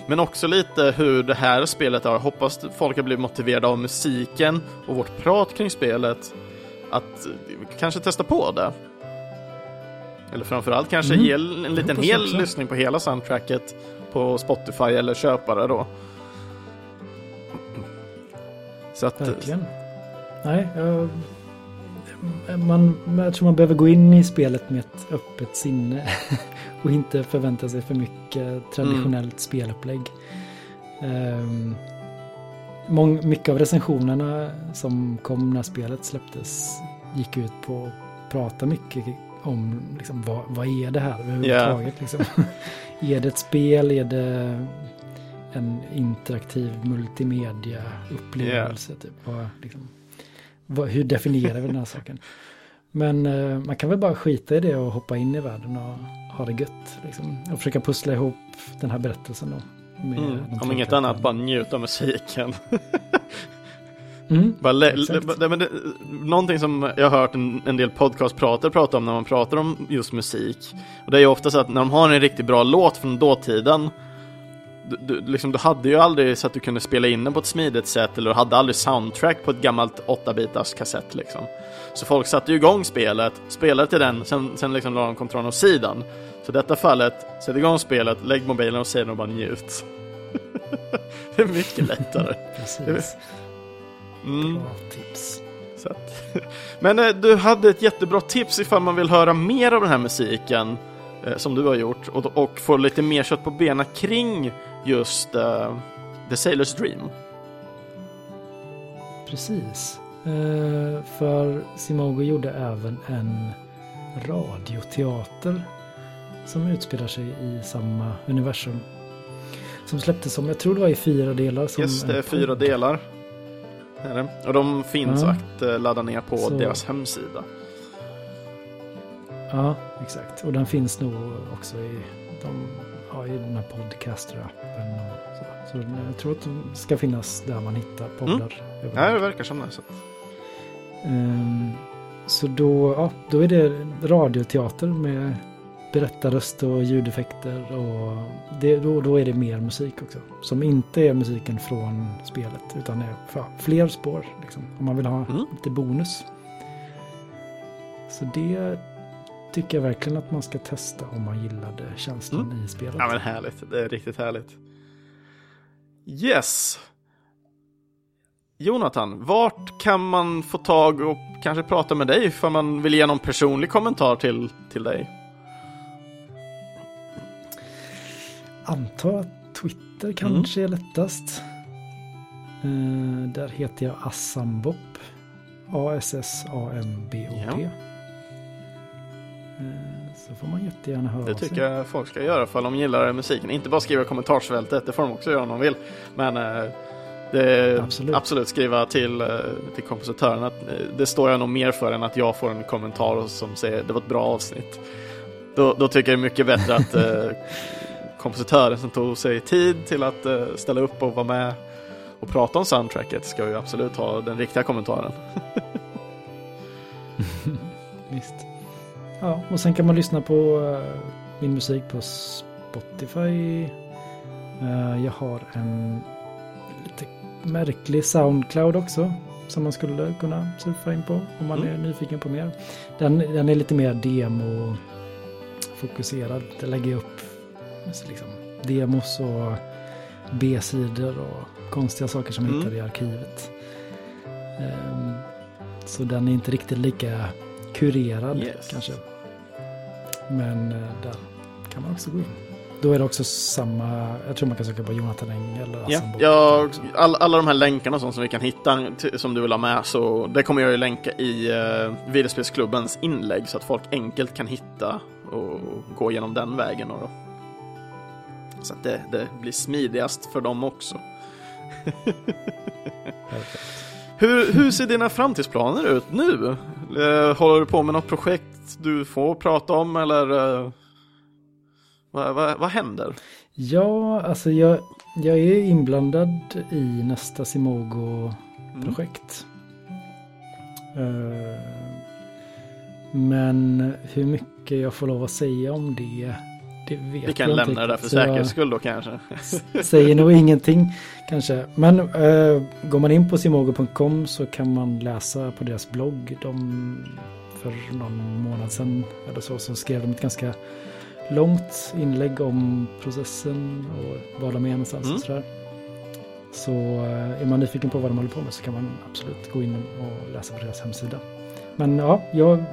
Men också lite hur det här spelet har. Hoppas folk har blivit motiverade av musiken och vårt prat kring spelet. Att kanske testa på det. Eller framförallt kanske Mm. ge en liten hel också. lyssning på hela soundtracket på Spotify eller köpa det då. Så att, Verkligen. Nej, jag, man, jag tror man behöver gå in i spelet med ett öppet sinne och inte förvänta sig för mycket traditionellt spelupplägg. Um, mång, mycket av recensionerna som kom när spelet släpptes gick ut på att prata mycket om liksom, vad, vad är det här överhuvudtaget. Liksom. är det ett spel? Är det en interaktiv multimedia-upplevelse? Typ? Vad, liksom, hur definierar vi den här saken? Men eh, man kan väl bara skita i det och hoppa in i världen och ha det gött. Liksom. Och försöka pussla ihop den här berättelsen då. med mm, om inget annat, bara njuta av musiken. Mm, Bara men det, någonting som jag har hört en, en del podcastpratare prata om när man pratar om just musik. Och det är ju ofta så att när de har en riktigt bra låt från dåtiden du, du, liksom, du hade ju aldrig så att du kunde spela in den på ett smidigt sätt eller du hade aldrig soundtrack på ett gammalt 8-bitars kassett liksom. Så folk satte ju igång spelet, spelade till den, sen, sen liksom la de kontrollen åt sidan. Så i detta fallet, sätt igång spelet, lägg mobilen åt sidan och bara njut. det är mycket lättare. Precis. Mm. Bra tips. Men eh, du hade ett jättebra tips ifall man vill höra mer av den här musiken eh, som du har gjort och, och få lite mer kött på benen kring just eh, The Sailor's Dream. Precis. Eh, för Simogo gjorde även en radioteater som utspelar sig i samma universum. Som släpptes som, jag tror det var i fyra delar. Som Yes, det fyra podd. delar. Och de finns Ja. att eh, ladda ner på Så- deras hemsida. Ja, exakt. Och den finns nog också i, de, ja, i den här podcaster-appen. Och så. så jag tror att den ska finnas där man hittar poddar. Mm. Ja, det verkar som det. Så. Ehm, så då, ja, då är det radioteater med berättarröst och ljudeffekter. Och det, då, då är det mer musik också. Som inte är musiken från spelet utan är ja, fler spår. Liksom, om man vill ha Mm. lite bonus. Så det tycker jag verkligen att man ska testa om man gillade känslan i spelet. Ja men härligt, det är riktigt härligt. Yes. Jonathan, vart kan man få tag och kanske prata med dig för man vill ge någon personlig kommentar till, till dig? Antar att Twitter kanske är lättast. Eh, där heter jag Assambop. A-S-S-A-M-B-O-P. Ja. Eh, så får man jättegärna höra Det av sig. tycker jag folk ska göra för de gillar musiken. Inte bara skriva i kommentarsfältet, det får de också göra om de vill. Men eh, det Absolut. absolut. skriva till, eh, till kompositören att det står jag nog mer för än att jag får en kommentar som säger det var ett bra avsnitt. Då, då tycker jag det är mycket bättre att kompositören som tog sig tid till att ställa upp och vara med och prata om soundtracket ska ju absolut ha den riktiga kommentaren. Ja, och sen kan man lyssna på eh, min musik på Spotify. Eh, jag har en lite märklig Soundcloud också. Som man skulle kunna surfa in på om man Mm. är nyfiken på mer. Den, den är lite mer demo-fokuserad. Där lägger jag upp liksom, demos och B-sidor och konstiga saker som jag Mm. hittar i arkivet. Ehm, så den är inte riktigt lika kurerad Yes. kanske. Men eh, där kan man också gå in. Då är det också samma, jag tror man kan söka på Jonathan Eng eller Ja, jag, all, alla de här länkarna och sånt som vi kan hitta som du vill ha med så det kommer jag ju länka i uh, videospelsklubbens inlägg så att folk enkelt kan hitta och gå igenom den vägen. Och då. Så att det, det blir smidigast för dem också. Perfekt. Hur, hur ser dina framtidsplaner ut nu? Eh, håller du på med något projekt du får prata om eller eh, vad, vad, vad händer? Ja, alltså jag, jag är inblandad i nästa Simogo-projekt. Eh, men hur mycket jag får lov att säga om det, det vet Vi kan lämna inte det där för säkerhets skull då kanske. säger nog ingenting kanske. Men eh, går man in på simogo.com så kan man läsa på deras blogg. De, för någon månad sedan eller så, så skrev de ett ganska långt inlägg om processen och var de är någonstans Mm. och sådär. Så eh, är man nyfiken på vad de håller på med så kan man absolut gå in och läsa på deras hemsida. Men ja, jag eh,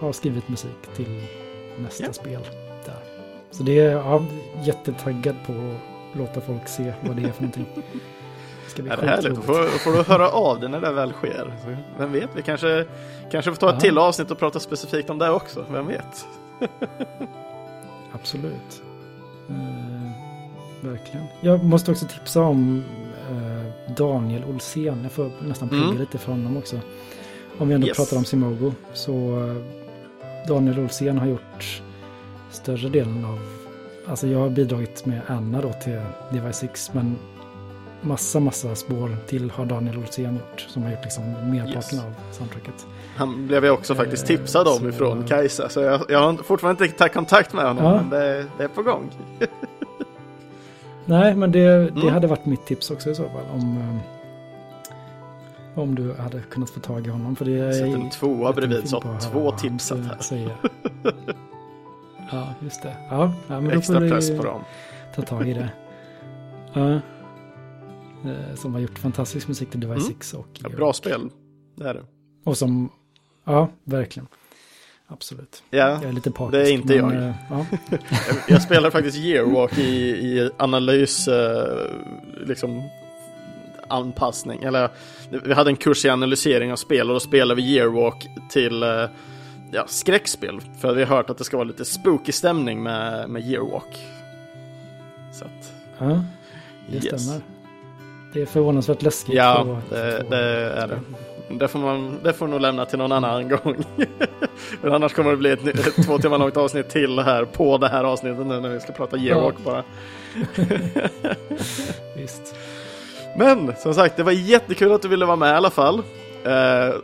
har skrivit musik till nästa Ja. spel. Så det är ja, jättetaggad på att låta folk se vad det är för någonting. Det ska bli Är det härligt? Då får, får du höra av dig när det väl sker. Vem vet, vi kanske, kanske får ta ett Ja. till avsnitt och prata specifikt om det också. Vem vet? Absolut. Eh, verkligen. Jag måste också tipsa om eh, Daniel Olsén. Jag får nästan plugga Mm. lite för honom också. Om vi ändå Yes. pratar om Simogo. Så eh, Daniel Olsén har gjort större delen av... Alltså jag har bidragit med Anna då till Device 6. Men massa, massa spår till har Daniel Olsén gjort. Som har gjort liksom merparten Yes. av soundtracket. Han blev jag också faktiskt Eh, tipsad om så- ifrån Kajsa. Så jag, jag har fortfarande inte tagit kontakt med honom. Ja. Men det, det är på gång. Nej, men det, det Mm. hade varit mitt tips också i så fall. Om, eh, om du hade kunnat få tag i honom. För det är Sätt en tvåa bredvid så två tipsat här. Ja, just det. Ja, ja men då Extra får du press på dem. ta tag i det. Ja. Eh, Som har gjort fantastisk musik till Device Mm. 6 och Ja, bra spel. Det är det. Och som, ja, verkligen. Absolut. Ja, Jag är lite partisk. det är inte jag. eh, Ja. jag, spelar faktiskt Yearwalk i, i analys, eh, liksom anpassning. Eller vi hade en kurs i analysering av spel och då spelade vi Yearwalk till ja, skräckspel. För vi har hört att det ska vara lite spooky stämning med, med Yearwalk. Så att, ja, det yes. stämmer. Det är förvånansvärt läskigt. Ja, för det, det är det. Det får man det får nog lämna till någon annan gång. Men annars kommer det bli ett, ett två timmar långt avsnitt till här på det här avsnittet nu när vi ska prata Yearwalk bara. Visst. Men som sagt, det var jättekul att du ville vara med i alla fall. Eh,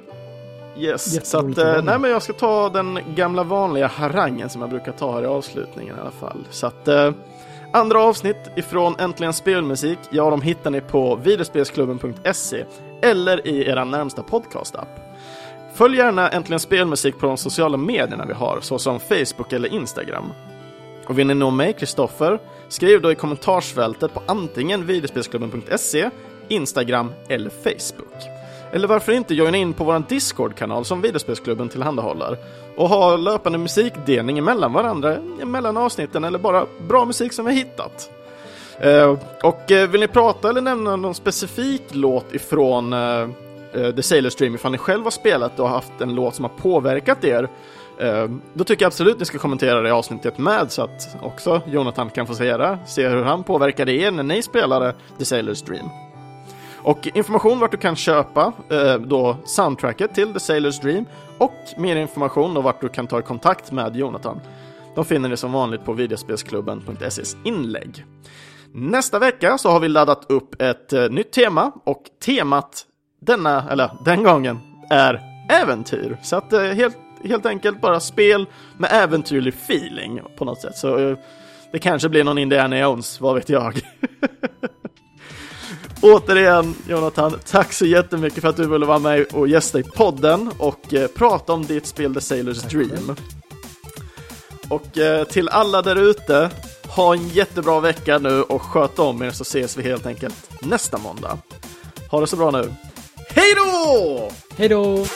yes, så att, eh, nej men jag ska ta den gamla vanliga harangen som jag brukar ta här i avslutningen i alla fall. Så att eh, andra avsnitt ifrån Äntligen Spelmusik, ja de hittar ni på videospelsklubben.se eller i era närmsta podcastapp. Följ gärna Äntligen Spelmusik på de sociala medierna vi har, såsom Facebook eller Instagram. Och vill ni nå mig, Kristoffer, skriv då i kommentarsfältet på antingen videospelsklubben.se, Instagram eller Facebook. Eller varför inte joina in på vår Discord-kanal som Videospelsklubben tillhandahåller och ha löpande musikdelning mellan varandra, mellan avsnitten eller bara bra musik som vi hittat. Eh, och eh, vill ni prata eller nämna någon specifik låt ifrån eh, The Sailor Stream ifall ni själv har spelat och haft en låt som har påverkat er Då tycker jag absolut ni ska kommentera det i avsnittet med så att också Jonathan kan få se det. Se hur han påverkade er när ni spelade The Sailor's Dream. Och information vart du kan köpa eh, då soundtracket till The Sailor's Dream och mer information om vart du kan ta kontakt med Jonathan. De finner ni som vanligt på videospelsklubben.ses inlägg. Nästa vecka så har vi laddat upp ett eh, nytt tema och temat denna, eller den gången, är äventyr. Så att eh, helt, helt enkelt bara spel med äventyrlig feeling på något sätt. Så eh, det kanske blir någon Indiana Jones, vad vet jag. Återigen Jonathan, tack så jättemycket för att du ville vara med och gästa i podden och eh, prata om ditt spel The Sailor's Tack Dream. Och eh, till alla där ute, ha en jättebra vecka nu och sköt om er så ses vi helt enkelt nästa måndag. Ha det så bra nu. Hej då! Hej då!